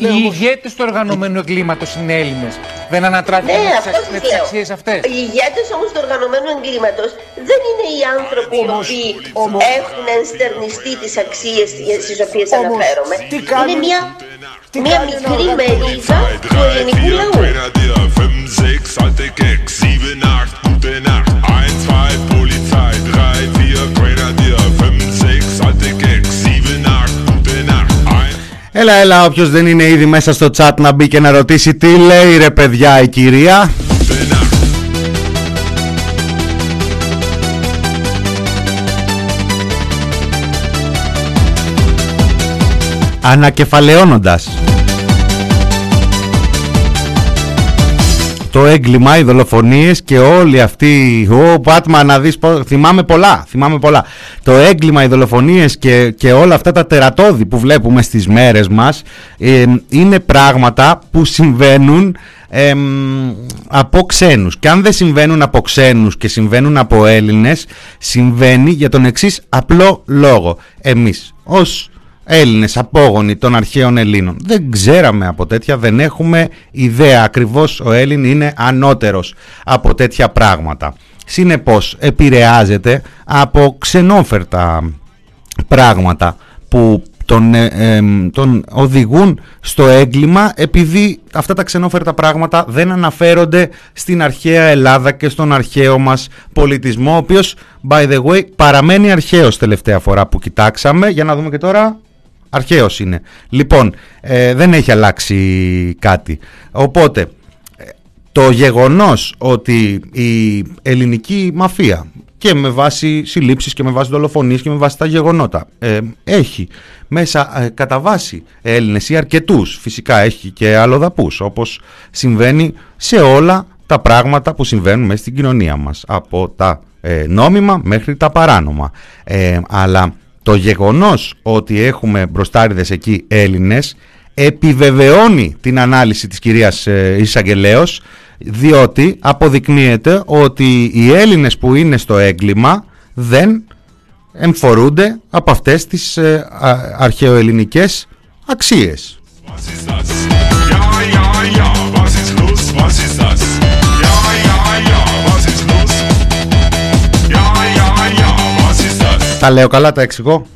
Οι ηγέτε του οργανωμένου εγκλήματο είναι Έλληνε. Δεν ανατράπηκαν ναι, με τι αξίε αυτέ. Οι ηγέτε όμω του οργανωμένου εγκλήματο δεν είναι οι άνθρωποι οι οποίοι έχουν ενστερνιστεί τι αξίε στι οποίε αναφέρομαι. Είναι μια, μια μικρή μερίδα του ελληνικού λαού. Έλα, έλα, όποιος δεν είναι ήδη μέσα στο chat να μπει και να ρωτήσει τι λέει ρε παιδιά η κυρία. Ανακεφαλαιώνοντας το έγκλημα, οι δολοφονίες και όλοι αυτοί, ο Πάτμα να δεις, πώς- θυμάμαι πολλά, θυμάμαι πολλά. Το έγκλημα, οι δολοφονίες και, και όλα αυτά τα τερατώδη που βλέπουμε στις μέρες μας ε, είναι πράγματα που συμβαίνουν εμ, από ξένους. Και αν δεν συμβαίνουν από ξένους και συμβαίνουν από Έλληνες, συμβαίνει για τον εξής απλό λόγο. Εμείς ως Έλληνες απόγονοι των αρχαίων Ελλήνων. Δεν ξέραμε από τέτοια, δεν έχουμε ιδέα. Ακριβώς ο Έλλην είναι ανώτερος από τέτοια πράγματα. Συνεπώς επηρεάζεται από ξενόφερτα πράγματα που τον, ε, εμ, τον οδηγούν στο έγκλημα επειδή αυτά τα ξενόφερτα πράγματα δεν αναφέρονται στην αρχαία Ελλάδα και στον αρχαίο μας πολιτισμό ο οποίος by the way παραμένει αρχαίος τελευταία φορά που κοιτάξαμε για να δούμε και τώρα αρχαίος είναι. Λοιπόν ε, δεν έχει αλλάξει κάτι. Οπότε το γεγονός ότι η ελληνική μαφία και με βάση συλλήψεις και με βάση δολοφονίες και με βάση τα γεγονότα ε, έχει μέσα ε, κατά βάση Έλληνες ή αρκετούς φυσικά έχει και αλλοδαπούς όπως συμβαίνει σε όλα τα πράγματα που συμβαίνουν μέσα στην κοινωνία μας από τα ε, νόμιμα μέχρι τα παράνομα. Ε, αλλά το γεγονός ότι έχουμε μπροστάριδες εκεί Έλληνες επιβεβαιώνει την ανάλυση της κυρίας ε, Ισαγγελέως διότι αποδεικνύεται ότι οι Έλληνες που είναι στο έγκλημα δεν εμφορούνται από αυτές τις ε, α- αρχαιοελληνικές αξίες. Τα λέω καλά, τα εξηγώ.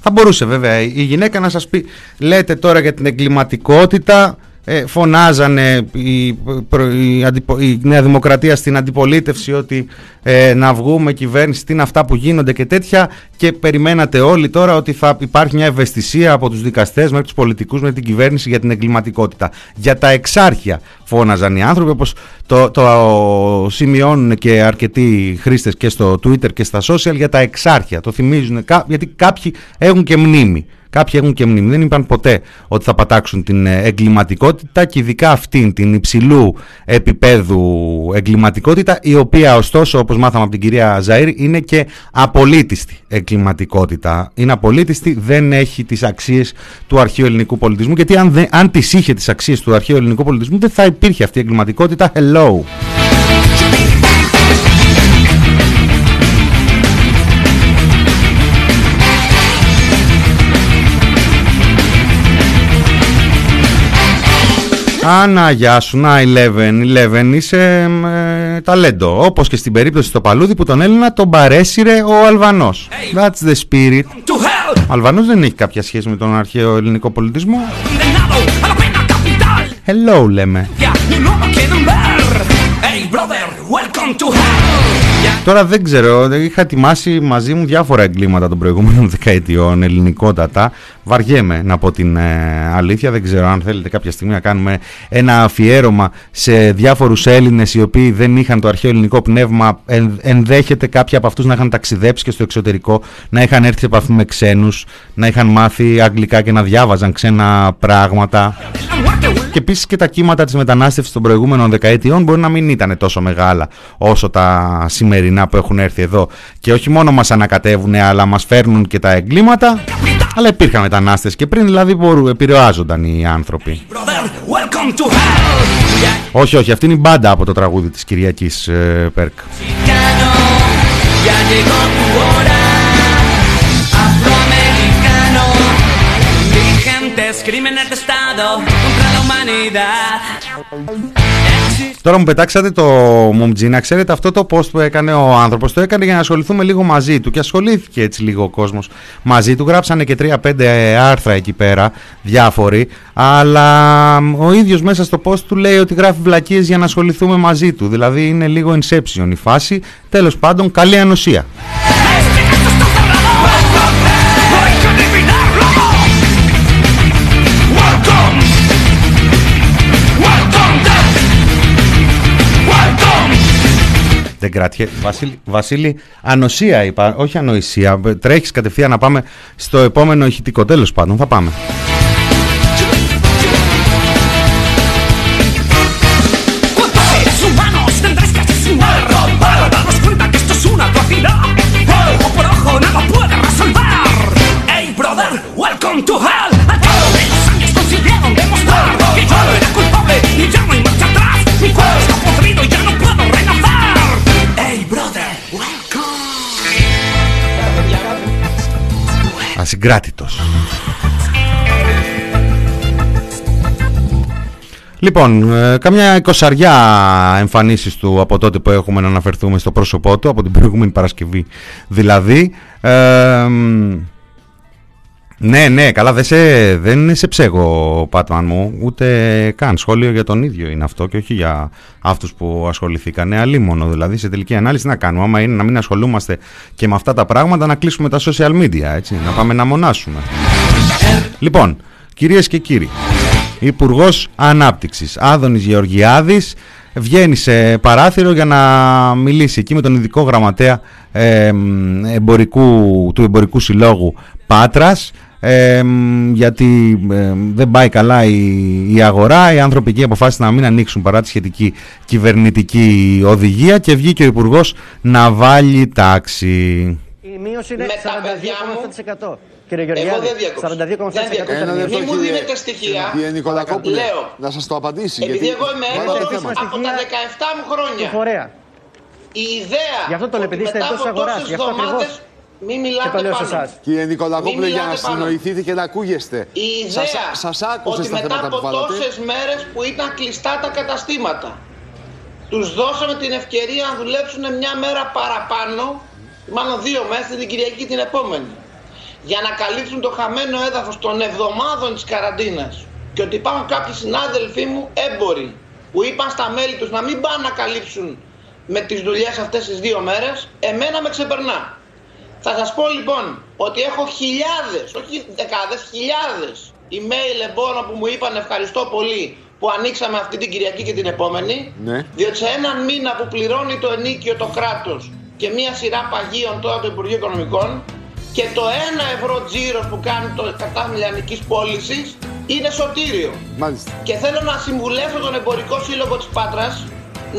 Θα μπορούσε βέβαια η γυναίκα να σας πει λέτε τώρα για την εγκληματικότητα ε, φωνάζανε η, προ- η, αντιπο- η Νέα Δημοκρατία στην αντιπολίτευση ότι ε, να βγούμε κυβέρνηση τι είναι αυτά που γίνονται και τέτοια και περιμένατε όλοι τώρα ότι θα υπάρχει μια ευαισθησία από τους δικαστές μέχρι τους πολιτικούς με την κυβέρνηση για την εγκληματικότητα. Για τα εξάρχεια φώναζαν οι άνθρωποι όπως το, το σημειώνουν και αρκετοί χρήστες και στο Twitter και στα social για τα εξάρχεια. Το θυμίζουν κα- γιατί κάποιοι έχουν και μνήμη. Κάποιοι έχουν και μνήμη. Δεν είπαν ποτέ ότι θα πατάξουν την ε, εγκληματικότητα και ειδικά αυτήν την υψηλού επίπεδου εγκληματικότητα η οποία ωστόσο όπως μάθαμε από την κυρία Ζαήρη είναι και απολύτιστη εγκληματικότητα. Είναι απολύτιστη, δεν έχει τις αξίες του αρχαίου ελληνικού πολιτισμού γιατί αν, δεν, αν τις είχε τις αξίες του αρχαίου ελληνικού πολιτισμού δεν θα υπήρχε αυτή η εγκληματικότητα. Hello! Άννα, γεια σου, να 11, 11, είσαι ε, ταλέντο. Όπως και στην περίπτωση στο Παλούδι που τον Έλληνα τον παρέσυρε ο Αλβανός. That's the spirit. Ο Αλβανός δεν έχει κάποια σχέση με τον αρχαίο ελληνικό πολιτισμό. Hello λέμε. Τώρα δεν ξέρω, είχα ετοιμάσει μαζί μου διάφορα εγκλήματα των προηγούμενων δεκαετιών, ελληνικότατα. Βαριέμαι να πω την ε, αλήθεια, δεν ξέρω αν θέλετε κάποια στιγμή να κάνουμε ένα αφιέρωμα σε διάφορους Έλληνες οι οποίοι δεν είχαν το αρχαίο ελληνικό πνεύμα. Εν, ενδέχεται κάποιοι από αυτούς να είχαν ταξιδέψει και στο εξωτερικό, να είχαν έρθει σε επαφή με ξένους, να είχαν μάθει αγγλικά και να διάβαζαν ξένα πράγματα. Και επίσης και τα κύματα της μετανάστευσης των προηγούμενων δεκαετιών μπορεί να μην ήταν τόσο μεγάλα όσο τα σημερινά που έχουν έρθει εδώ. Και όχι μόνο μας ανακατεύουν, αλλά μας φέρνουν και τα εγκλήματα. Αλλά υπήρχαν μετανάστες και πριν δηλαδή μπορούν, επηρεάζονταν οι άνθρωποι. Όχι, όχι, αυτή είναι η μπάντα από το τραγούδι της Κυριακής ε, Πέρκ. Ya llegó tu hora, afroamericano. Vigentes crímenes de Estado contra la humanidad. Τώρα μου πετάξατε το Μουμτζί, να ξέρετε αυτό το post που έκανε ο άνθρωπος το έκανε για να ασχοληθούμε λίγο μαζί του και ασχολήθηκε έτσι λίγο ο κόσμος μαζί του. Γράψανε και 3-5 άρθρα εκεί πέρα, διάφοροι, αλλά ο ίδιος μέσα στο post του λέει ότι γράφει βλακίες για να ασχοληθούμε μαζί του. Δηλαδή είναι λίγο inception η φάση. Τέλος πάντων, καλή ανοσία. Δεν κρατιέ. Βασίλη, Βασίλη, ανοσία είπα, όχι ανοησία. Τρέχεις κατευθείαν να πάμε στο επόμενο ηχητικό. Τέλος πάντων, θα πάμε. Ασυγκράτητος. Λοιπόν, ε, καμιά εικοσαριά εμφανίσεις του από τότε που έχουμε να αναφερθούμε στο πρόσωπό του, από την προηγούμενη Παρασκευή δηλαδή. Ε, μ, ναι, ναι, καλά, δεν, σε, δεν είναι σε ψέγω, Πάτμαν μου, ούτε καν σχόλιο για τον ίδιο είναι αυτό και όχι για αυτούς που ασχοληθήκαν. Ναι, αλίμονο, δηλαδή, σε τελική ανάλυση να κάνουμε. Άμα είναι να μην ασχολούμαστε και με αυτά τα πράγματα, να κλείσουμε τα social media, έτσι, να πάμε να μονάσουμε. Λοιπόν, κυρίες και κύριοι, Υπουργός Ανάπτυξης Άδωνης Γεωργιάδης βγαίνει σε παράθυρο για να μιλήσει εκεί με τον ειδικό γραμματέα ε, μ, εμπορικού, του Εμπορικού Συλλόγου Πάτρας ε, μ, γιατί ε, δεν πάει καλά η, η αγορά, οι άνθρωποι εκεί αποφάσισαν να μην ανοίξουν παρά τη σχετική κυβερνητική οδηγία και βγήκε ο υπουργός να βάλει τάξη. Η μείωση είναι Με τα παιδιά μου- 42,7%. Κύριε Γεωργιάδη, Εγώ δεν διακόψα. 42,7% Δεν διακόψα. ήταν ο Μη μείωση. μου δίνετε στοιχεία. Κύριε Νικολακόπουλε, Λέω. να σας το απαντήσει. Επειδή εγώ είμαι Βάλτε έμπορος επίσημα από τα 17 μου χρόνια. του φορέα. Η ιδέα Γι' αυτό το λέω, ότι επειδή είστε μετά εντός από αγοράς, τόσες γι' αυτό εβδομάδες Μην Και το μιλάτε λέω σε πάνω. εσάς. Κύριε Νικολακόπουλε, Μην για να μιλάτε πάνω. συνοηθείτε και να ακούγεστε. Η Σας, ιδέα σας άκουσε ότι στα μετά θέματα από που βάλατε. τόσες μέρες που ήταν κλειστά τα καταστήματα τους δώσαμε την ευκαιρία να δουλέψουν μια μέρα παραπάνω μάλλον δύο μέρες την Κυριακή και την επόμενη για να καλύψουν το χαμένο έδαφος των εβδομάδων της καραντίνας και ότι υπάρχουν κάποιοι συνάδελφοί μου έμποροι που είπαν στα μέλη τους να μην πάνε να καλύψουν με τις δουλειές αυτές τις δύο μέρες εμένα με ξεπερνά θα σας πω λοιπόν ότι έχω χιλιάδες, όχι δεκάδες, χιλιάδες email εμπόρων που μου είπαν ευχαριστώ πολύ που ανοίξαμε αυτή την Κυριακή και την επόμενη Ναι. διότι σε έναν μήνα που πληρώνει το ενίκιο το κράτος και μία σειρά παγίων τώρα το Υπουργείο Οικονομικών και το 1 ευρώ τζίρος που κάνει το κατάθμι λιανικής πώλησης είναι σωτήριο. Μάλιστα. Και θέλω να συμβουλεύσω τον Εμπορικό Σύλλογο της Πάτρας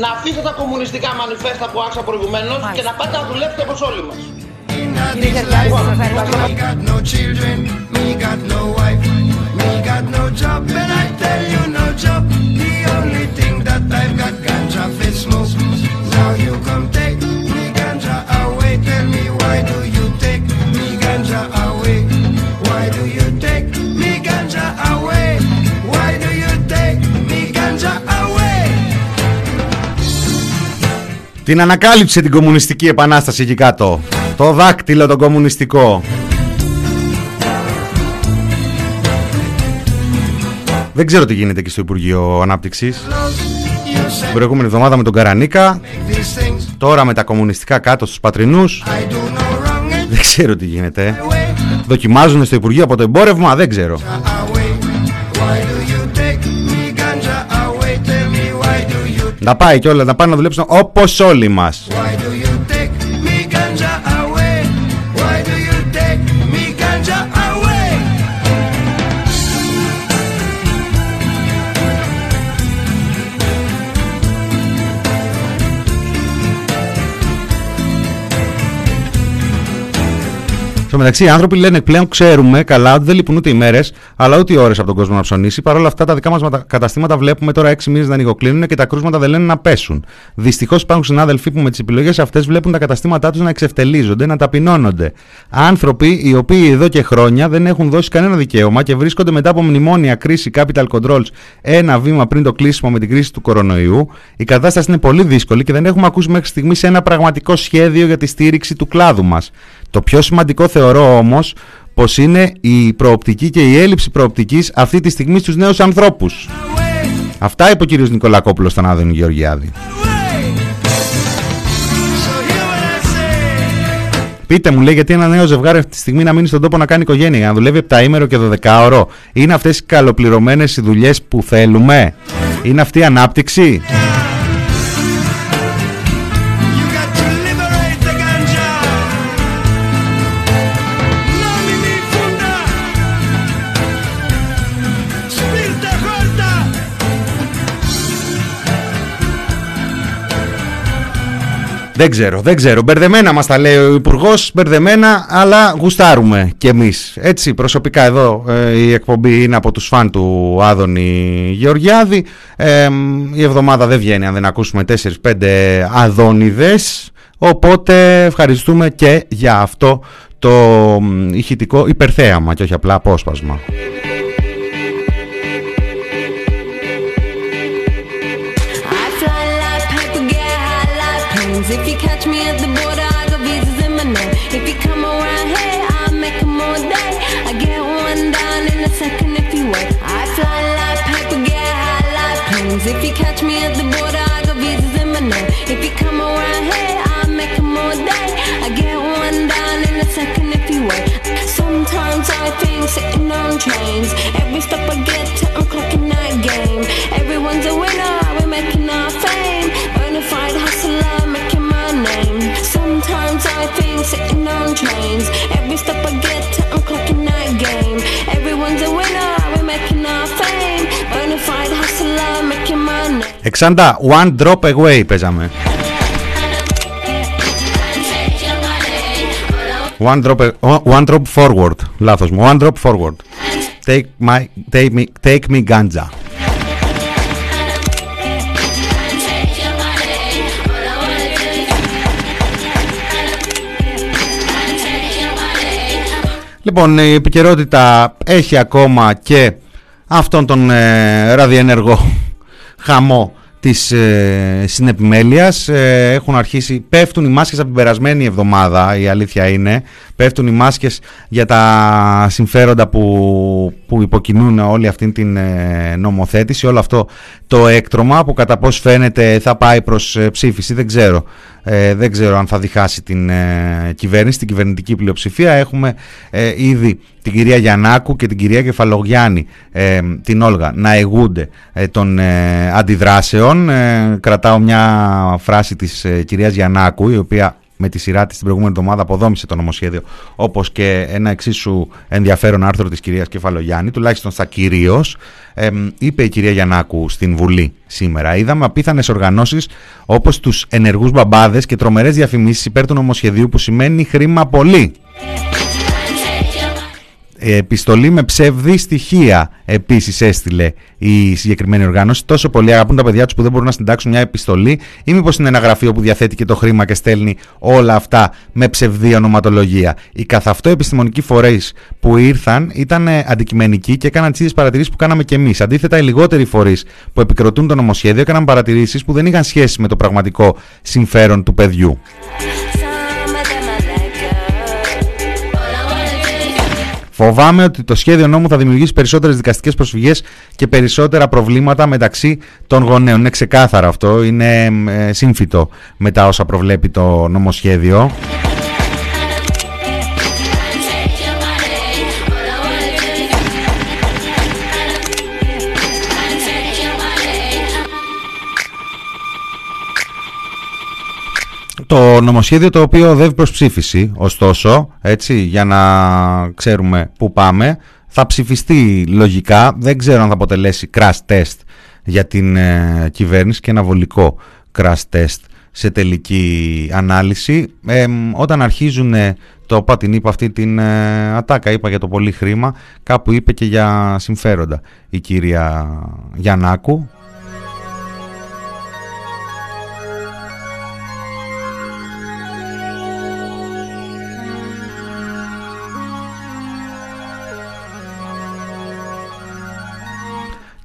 να αφήσετε τα κομμουνιστικά μανιφέστα που άκουσα προηγουμένως και να πάτε να δουλέψετε όπως όλοι μας. Me got no children, me got no wife, me got no job, and I tell you no job. The only thing that I've got ganja fit. Now you come take Την ανακάλυψε την κομμουνιστική επανάσταση εκεί κάτω. Το δάκτυλο το κομμουνιστικό. Δεν ξέρω τι γίνεται εκεί στο Υπουργείο Ανάπτυξης. Την προηγούμενη εβδομάδα με τον Καρανίκα. These things Τώρα με τα κομμουνιστικά κάτω στους πατρινούς. I do no wrong and Δεν ξέρω τι γίνεται. away. Δοκιμάζουν στο Υπουργείο από το εμπόρευμα. Δεν ξέρω. Να πάει κιόλας, όλα θα πάμε να δουλέψουμε όπως όλοι μας. Στο μεταξύ, οι άνθρωποι λένε πλέον ξέρουμε καλά ότι δεν λείπουν ούτε ημέρε, αλλά ούτε ώρες από τον κόσμο να ψωνίσει. Παρ' όλα αυτά, τα δικά μας καταστήματα βλέπουμε τώρα 6 μήνες να ανοιγοκλίνουν και τα κρούσματα δεν λένε να πέσουν. Δυστυχώς υπάρχουν συνάδελφοί που με τις επιλογές αυτές βλέπουν τα καταστήματά τους να εξευτελίζονται, να ταπεινώνονται. Άνθρωποι οι οποίοι εδώ και χρόνια δεν έχουν δώσει κανένα δικαίωμα και βρίσκονται μετά από μνημόνια κρίση capital controls ένα βήμα πριν το κλείσιμο με την κρίση του κορονοϊού. Η κατάσταση είναι πολύ δύσκολη και δεν έχουμε ακούσει μέχρι στιγμής ένα πραγματικό σχέδιο για τη στήριξη του κλάδου μας. Το πιο σημαντικό θεωρώ όμως πως είναι η προοπτική και η έλλειψη προοπτικής αυτή τη στιγμή στους νέους ανθρώπους. Αυτά είπε ο κύριος Νικολακόπουλος στον Άδωνη Γεωργιάδη. Πείτε μου, λέει, γιατί ένα νέο ζευγάρι αυτή τη στιγμή να μείνει στον τόπο να κάνει οικογένεια, για να δουλεύει 7 ήμερο και 12 ώρο. Είναι αυτές οι καλοπληρωμένες οι δουλειές που θέλουμε; Είναι αυτή η ανάπτυξη; Δεν ξέρω, δεν ξέρω. Μπερδεμένα μας τα λέει ο Υπουργός, μπερδεμένα, αλλά γουστάρουμε κι εμείς. Έτσι, προσωπικά εδώ ε, η εκπομπή είναι από τους φαν του Άδωνη Γεωργιάδη. Ε, η εβδομάδα δεν βγαίνει αν δεν ακούσουμε 4-5 Αδόνιδες. Οπότε ευχαριστούμε και για αυτό το μ, ηχητικό υπερθέαμα και όχι απλά απόσπασμα. If you catch me at the border, I got visas in my name. If you come around here, I'll make 'em all day. I get one down in a second if you wait. I fly like paper, get high like planes. If you catch me at the border, I got visas in my name. If you come around here, I'll make 'em all day. I get one down in a second if you wait. Sometimes I think sitting on trains. Every stop I name. Εξάντα, one drop away παίζαμε. One drop, oh, one drop forward. Λάθος μου. One drop forward. Take, my, take, me, take me ganja. Λοιπόν, η επικαιρότητα έχει ακόμα και αυτόν τον ε, ραδιενεργό χαμό της ε, συνεπιμέλειας. Ε, έχουν αρχίσει, πέφτουν οι μάσκες από την περασμένη εβδομάδα, η αλήθεια είναι. Πέφτουν οι μάσκες για τα συμφέροντα που, που υποκινούν όλη αυτή την ε, νομοθέτηση. Όλο αυτό το έκτρωμα που κατά πώς φαίνεται θα πάει προς ε, ψήφιση, δεν ξέρω. Ε, δεν ξέρω αν θα διχάσει την ε, κυβέρνηση, την κυβερνητική πλειοψηφία. Έχουμε ε, ήδη την κυρία Γιαννάκου και την κυρία Κεφαλογιάννη, ε, την Όλγα, να εγούνται ε, των ε, αντιδράσεων. Ε, κρατάω μια φράση της ε, κυρίας Γιαννάκου, η οποία με τη σειρά της την προηγούμενη εβδομάδα αποδόμησε το νομοσχέδιο, όπως και ένα εξίσου ενδιαφέρον άρθρο της κυρίας Κεφαλογιάννη, τουλάχιστον στα κυρίως, ε, είπε η κυρία Γιαννάκου στην Βουλή σήμερα. Είδαμε απίθανες οργανώσεις όπως τους ενεργούς μπαμπάδες και τρομερές διαφημίσεις υπέρ του νομοσχεδίου που σημαίνει χρήμα πολύ. Ε, Επιστολή με ψευδή στοιχεία επίσης έστειλε η συγκεκριμένη οργάνωση. Τόσο πολύ αγαπούν τα παιδιά τους που δεν μπορούν να συντάξουν μια επιστολή, ή μήπως είναι ένα γραφείο που διαθέτει και το χρήμα και στέλνει όλα αυτά με ψευδή ονοματολογία. Οι καθ' αυτό επιστημονικοί φορείς που ήρθαν ήταν ε, αντικειμενικοί και έκαναν τις ίδιες παρατηρήσεις που κάναμε και εμείς. Αντίθετα, οι λιγότεροι φορείς που επικροτούν το νομοσχέδιο έκαναν παρατηρήσεις που δεν είχαν σχέση με το πραγματικό συμφέρον του παιδιού. Φοβάμαι ότι το σχέδιο νόμου θα δημιουργήσει περισσότερες δικαστικές προσφυγές και περισσότερα προβλήματα μεταξύ των γονέων. Είναι ξεκάθαρο αυτό. Είναι ε, σύμφυτο με τα όσα προβλέπει το νομοσχέδιο. Το νομοσχέδιο το οποίο οδεύει προς ψήφιση, ωστόσο, έτσι, για να ξέρουμε πού πάμε, θα ψηφιστεί λογικά, δεν ξέρω αν θα αποτελέσει crash test για την ε, κυβέρνηση και ένα βολικό crash test σε τελική ανάλυση. Ε, όταν αρχίζουν, ε, το είπα την είπα αυτή την ε, ατάκα, είπα για το πολύ χρήμα, κάπου είπε και για συμφέροντα η κυρία Γιαννάκου,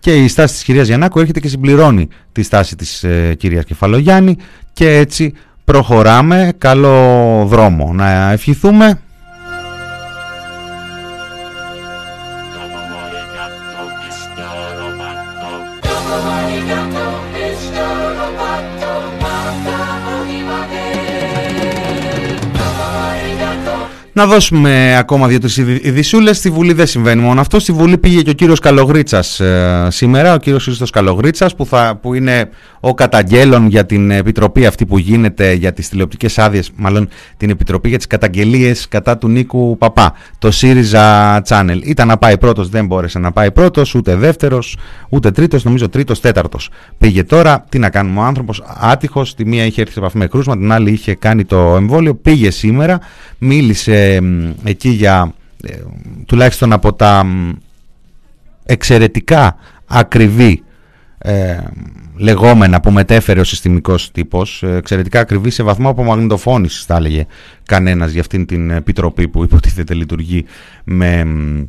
Και η στάση της κυρίας Γιαννάκου έρχεται και συμπληρώνει τη στάση της ε, κυρίας Κεφαλογιάννη και έτσι προχωράμε. Καλό δρόμο να ευχηθούμε. Να δώσουμε ακόμα δύο-τρει ειδισούλε. Στη Βουλή δεν συμβαίνει μόνο αυτό. Στη Βουλή πήγε και ο κύριος Καλογρίτσας ε, σήμερα, ο κύριος Χρήστος Καλογρίτσας, που, θα, που είναι ο καταγγέλων για την επιτροπή αυτή που γίνεται για τις τηλεοπτικές άδειες, μάλλον την επιτροπή για τις καταγγελίες κατά του Νίκου Παπά, το ΣΥΡΙΖΑ Channel. Ήταν να πάει πρώτος, δεν μπόρεσε να πάει πρώτος, ούτε δεύτερος, ούτε τρίτος, νομίζω τρίτος, τέταρτος. Πήγε τώρα, τι να κάνουμε, ο άνθρωπος άτυχος, τη μία είχε έρθει σε επαφή με κρούσμα, την άλλη είχε κάνει το εμβόλιο, πήγε σήμερα, μίλησε εκεί για ε, τουλάχιστον από τα εξαιρετικά ακριβή ε, λεγόμενα που μετέφερε ο συστημικός τύπος, ε, εξαιρετικά ακριβή σε βαθμό απομαγνητοφώνησης θα έλεγε κανένας για αυτήν την επιτροπή που υποτίθεται λειτουργεί με μ,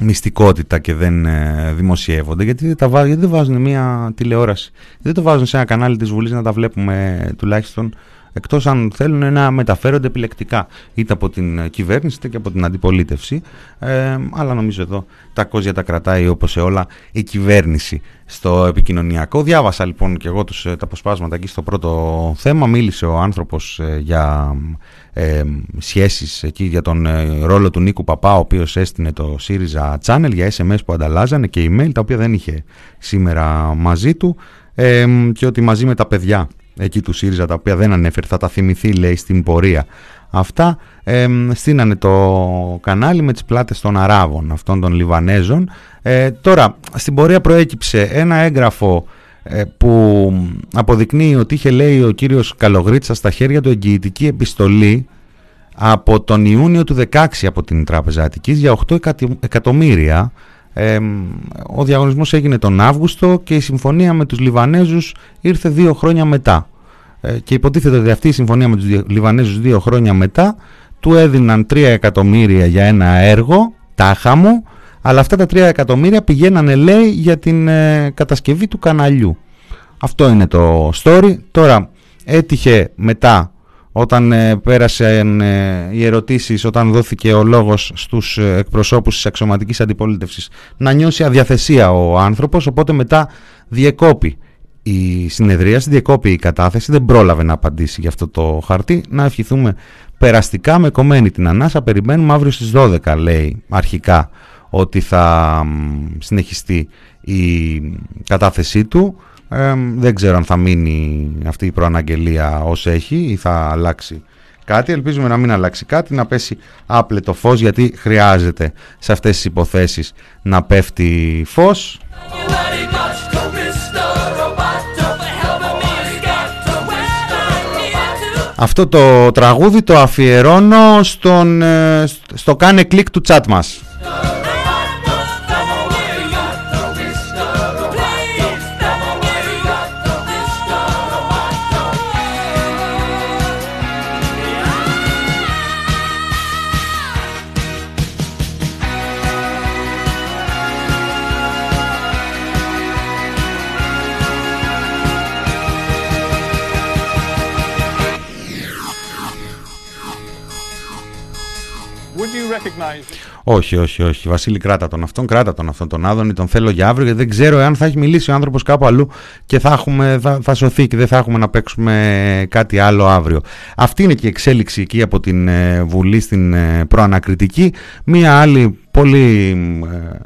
μυστικότητα και δεν ε, δημοσιεύονται. Γιατί δεν, τα βάζουν, γιατί δεν βάζουν μια τηλεόραση δεν το βάζουν σε ένα κανάλι της Βουλής να τα βλέπουμε ε, τουλάχιστον εκτός αν θέλουν να μεταφέρονται επιλεκτικά είτε από την ε, κυβέρνηση είτε και από την αντιπολίτευση. Ε, αλλά νομίζω εδώ τα κόζια τα κρατάει όπως σε όλα η κυβέρνηση στο επικοινωνιακό. Διάβασα λοιπόν και εγώ τους, ε, τα αποσπάσματα εκεί στο πρώτο θέμα. Μίλησε ο άνθρωπος ε, για ε, σχέσεις εκεί για τον ε, ρόλο του Νίκου Παπά ο οποίος έστεινε το ΣΥΡΙΖΑ Channel για SMS που ανταλλάζανε και email τα οποία δεν είχε σήμερα μαζί του. Ε, και ότι μαζί με τα παιδιά εκεί του ΣΥΡΙΖΑ τα οποία δεν ανέφερε θα τα θυμηθεί λέει στην πορεία. Αυτά ε, στείνανε το κανάλι με τις πλάτες των Αράβων αυτών των Λιβανέζων. Ε, τώρα στην πορεία προέκυψε ένα έγγραφο ε, που αποδεικνύει ότι είχε λέει ο κύριος Καλογρίτσα στα χέρια του εγγυητική επιστολή από τον Ιούνιο του 16 από την Τράπεζα Αττικής για 8 εκατι- εκατομμύρια ε, ο διαγωνισμός έγινε τον Αύγουστο και η συμφωνία με τους Λιβανέζους ήρθε δύο χρόνια μετά. Ε, και υποτίθεται ότι αυτή η συμφωνία με τους δι- Λιβανέζους δύο χρόνια μετά του έδιναν 3 εκατομμύρια για ένα έργο τάχα μου αλλά αυτά τα 3 εκατομμύρια πηγαίνανε λέει για την ε, κατασκευή του καναλιού. Αυτό είναι το story. Τώρα έτυχε μετά όταν ε, πέρασαν ε, οι ερωτήσεις, όταν δόθηκε ο λόγος στους ε, εκπροσώπους της αξιωματικής αντιπολίτευσης να νιώσει αδιαθεσία ο άνθρωπος, οπότε μετά διεκόπη η συνεδρίαση, διεκόπη η κατάθεση, δεν πρόλαβε να απαντήσει για αυτό το χαρτί. Να ευχηθούμε περαστικά με κομμένη την ανάσα, περιμένουμε αύριο στις 12 λέει αρχικά ότι θα μ, συνεχιστεί η κατάθεσή του. Ε, δεν ξέρω αν θα μείνει αυτή η προαναγγελία ως έχει ή θα αλλάξει κάτι. Ελπίζουμε να μην αλλάξει κάτι, να πέσει άπλετο φως γιατί χρειάζεται σε αυτές τις υποθέσεις να πέφτει φως. Αυτό το τραγούδι το αφιερώνω στον, ε, στο κάνε κλικ του chat μας. Όχι, όχι, όχι. Βασίλη, κράτα τον αυτόν, κράτα τον αυτόν τον Άδωνη, τον θέλω για αύριο γιατί δεν ξέρω εάν θα έχει μιλήσει ο άνθρωπος κάπου αλλού και θα, έχουμε, θα, θα σωθεί και δεν θα έχουμε να παίξουμε κάτι άλλο αύριο. Αυτή είναι και η εξέλιξη εκεί από την ε, Βουλή στην ε, προανακριτική. Μία άλλη πολύ ε,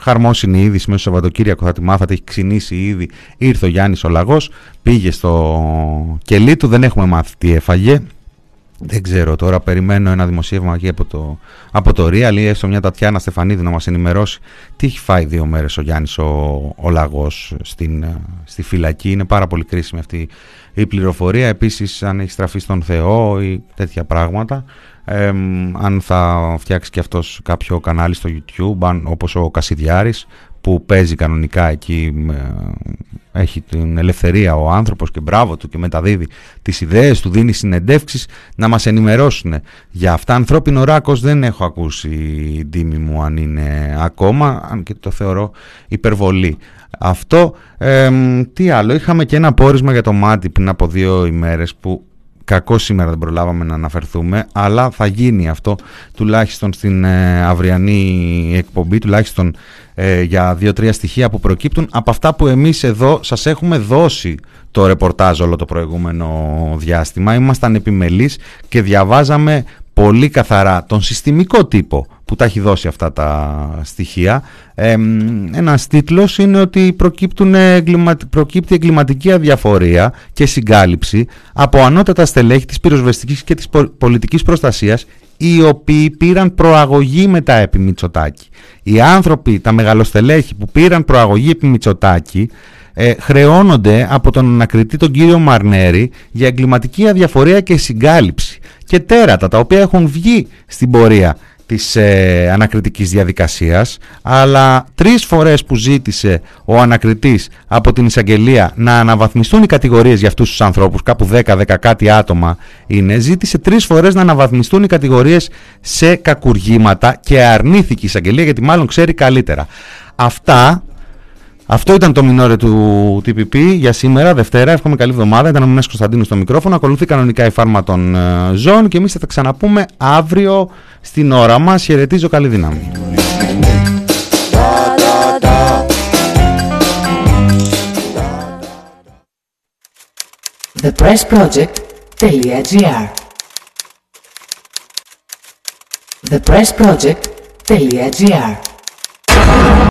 χαρμόσυνη είδηση μέσα στο Σαββατοκύριακο, θα τη μάθατε, έχει ξυνήσει ήδη. Ήρθε ο Γιάννης ο Λαγός, πήγε στο κελί του, δεν έχουμε μάθει τι έφαγε. Δεν ξέρω τώρα, περιμένω ένα δημοσίευμα εκεί από το, από το Real ή έστω μια Τατιάνα Στεφανίδη να μας ενημερώσει τι έχει φάει δύο μέρες ο Γιάννης ο, ο Λαγός στην, ε, στη φυλακή. Είναι πάρα πολύ κρίσιμη αυτή η πληροφορία. Επίσης αν έχει στραφεί στον Θεό ή τέτοια πράγματα. Ε, αν θα φτιάξει και αυτός κάποιο κανάλι στο YouTube αν, όπως ο Κασιδιάρης που παίζει κανονικά εκεί ε, έχει την ελευθερία ο άνθρωπος και μπράβο του και μεταδίδει τις ιδέες του, δίνει συνεντεύξεις να μας ενημερώσουν για αυτά. Ανθρώπινο ράκος δεν έχω ακούσει η τίμη μου αν είναι ακόμα, αν και το θεωρώ υπερβολή. Αυτό, εμ, τι άλλο, είχαμε και ένα πόρισμα για το μάτι πριν από δύο ημέρες που Κακό σήμερα δεν προλάβαμε να αναφερθούμε, αλλά θα γίνει αυτό τουλάχιστον στην ε, αυριανή εκπομπή, τουλάχιστον ε, για δύο-τρία στοιχεία που προκύπτουν από αυτά που εμείς εδώ σας έχουμε δώσει το ρεπορτάζ όλο το προηγούμενο διάστημα. Ήμασταν επιμελείς και διαβάζαμε πολύ καθαρά τον συστημικό τύπο που τα έχει δώσει αυτά τα στοιχεία. Ε, ένας τίτλος είναι ότι προκύπτουν εγκλημα- προκύπτει εγκληματική αδιαφορία και συγκάλυψη από ανώτατα στελέχη της πυροσβεστικής και της πο- πολιτικής προστασίας οι οποίοι πήραν προαγωγή μετά επί Μητσοτάκη. Οι άνθρωποι, τα μεγαλοστελέχη που πήραν προαγωγή επί Μητσοτάκη ε, χρεώνονται από τον ανακριτή τον κύριο Μαρνέρη για εγκληματική αδιαφορία και συγκάλυψη και τέρατα τα οποία έχουν βγει στην πορεία της ε, ανακριτικής διαδικασίας αλλά τρεις φορές που ζήτησε ο ανακριτής από την εισαγγελία να αναβαθμιστούν οι κατηγορίες για αυτούς τους ανθρώπους κάπου 10-10 κάτι άτομα είναι ζήτησε τρεις φορές να αναβαθμιστούν οι κατηγορίες σε κακουργήματα και αρνήθηκε η εισαγγελία γιατί μάλλον ξέρει καλύτερα. Αυτά αυτό ήταν το μινόρε του TPP για σήμερα, Δευτέρα. Εύχομαι καλή εβδομάδα. Ήταν ο Μινάς Κωνσταντίνου στο μικρόφωνο. Ακολουθεί κανονικά η φάρμα των ε, ζώων και εμείς θα τα ξαναπούμε αύριο στην ώρα μας. Χαιρετίζω καλή δύναμη. thepressproject.gr thepressproject.gr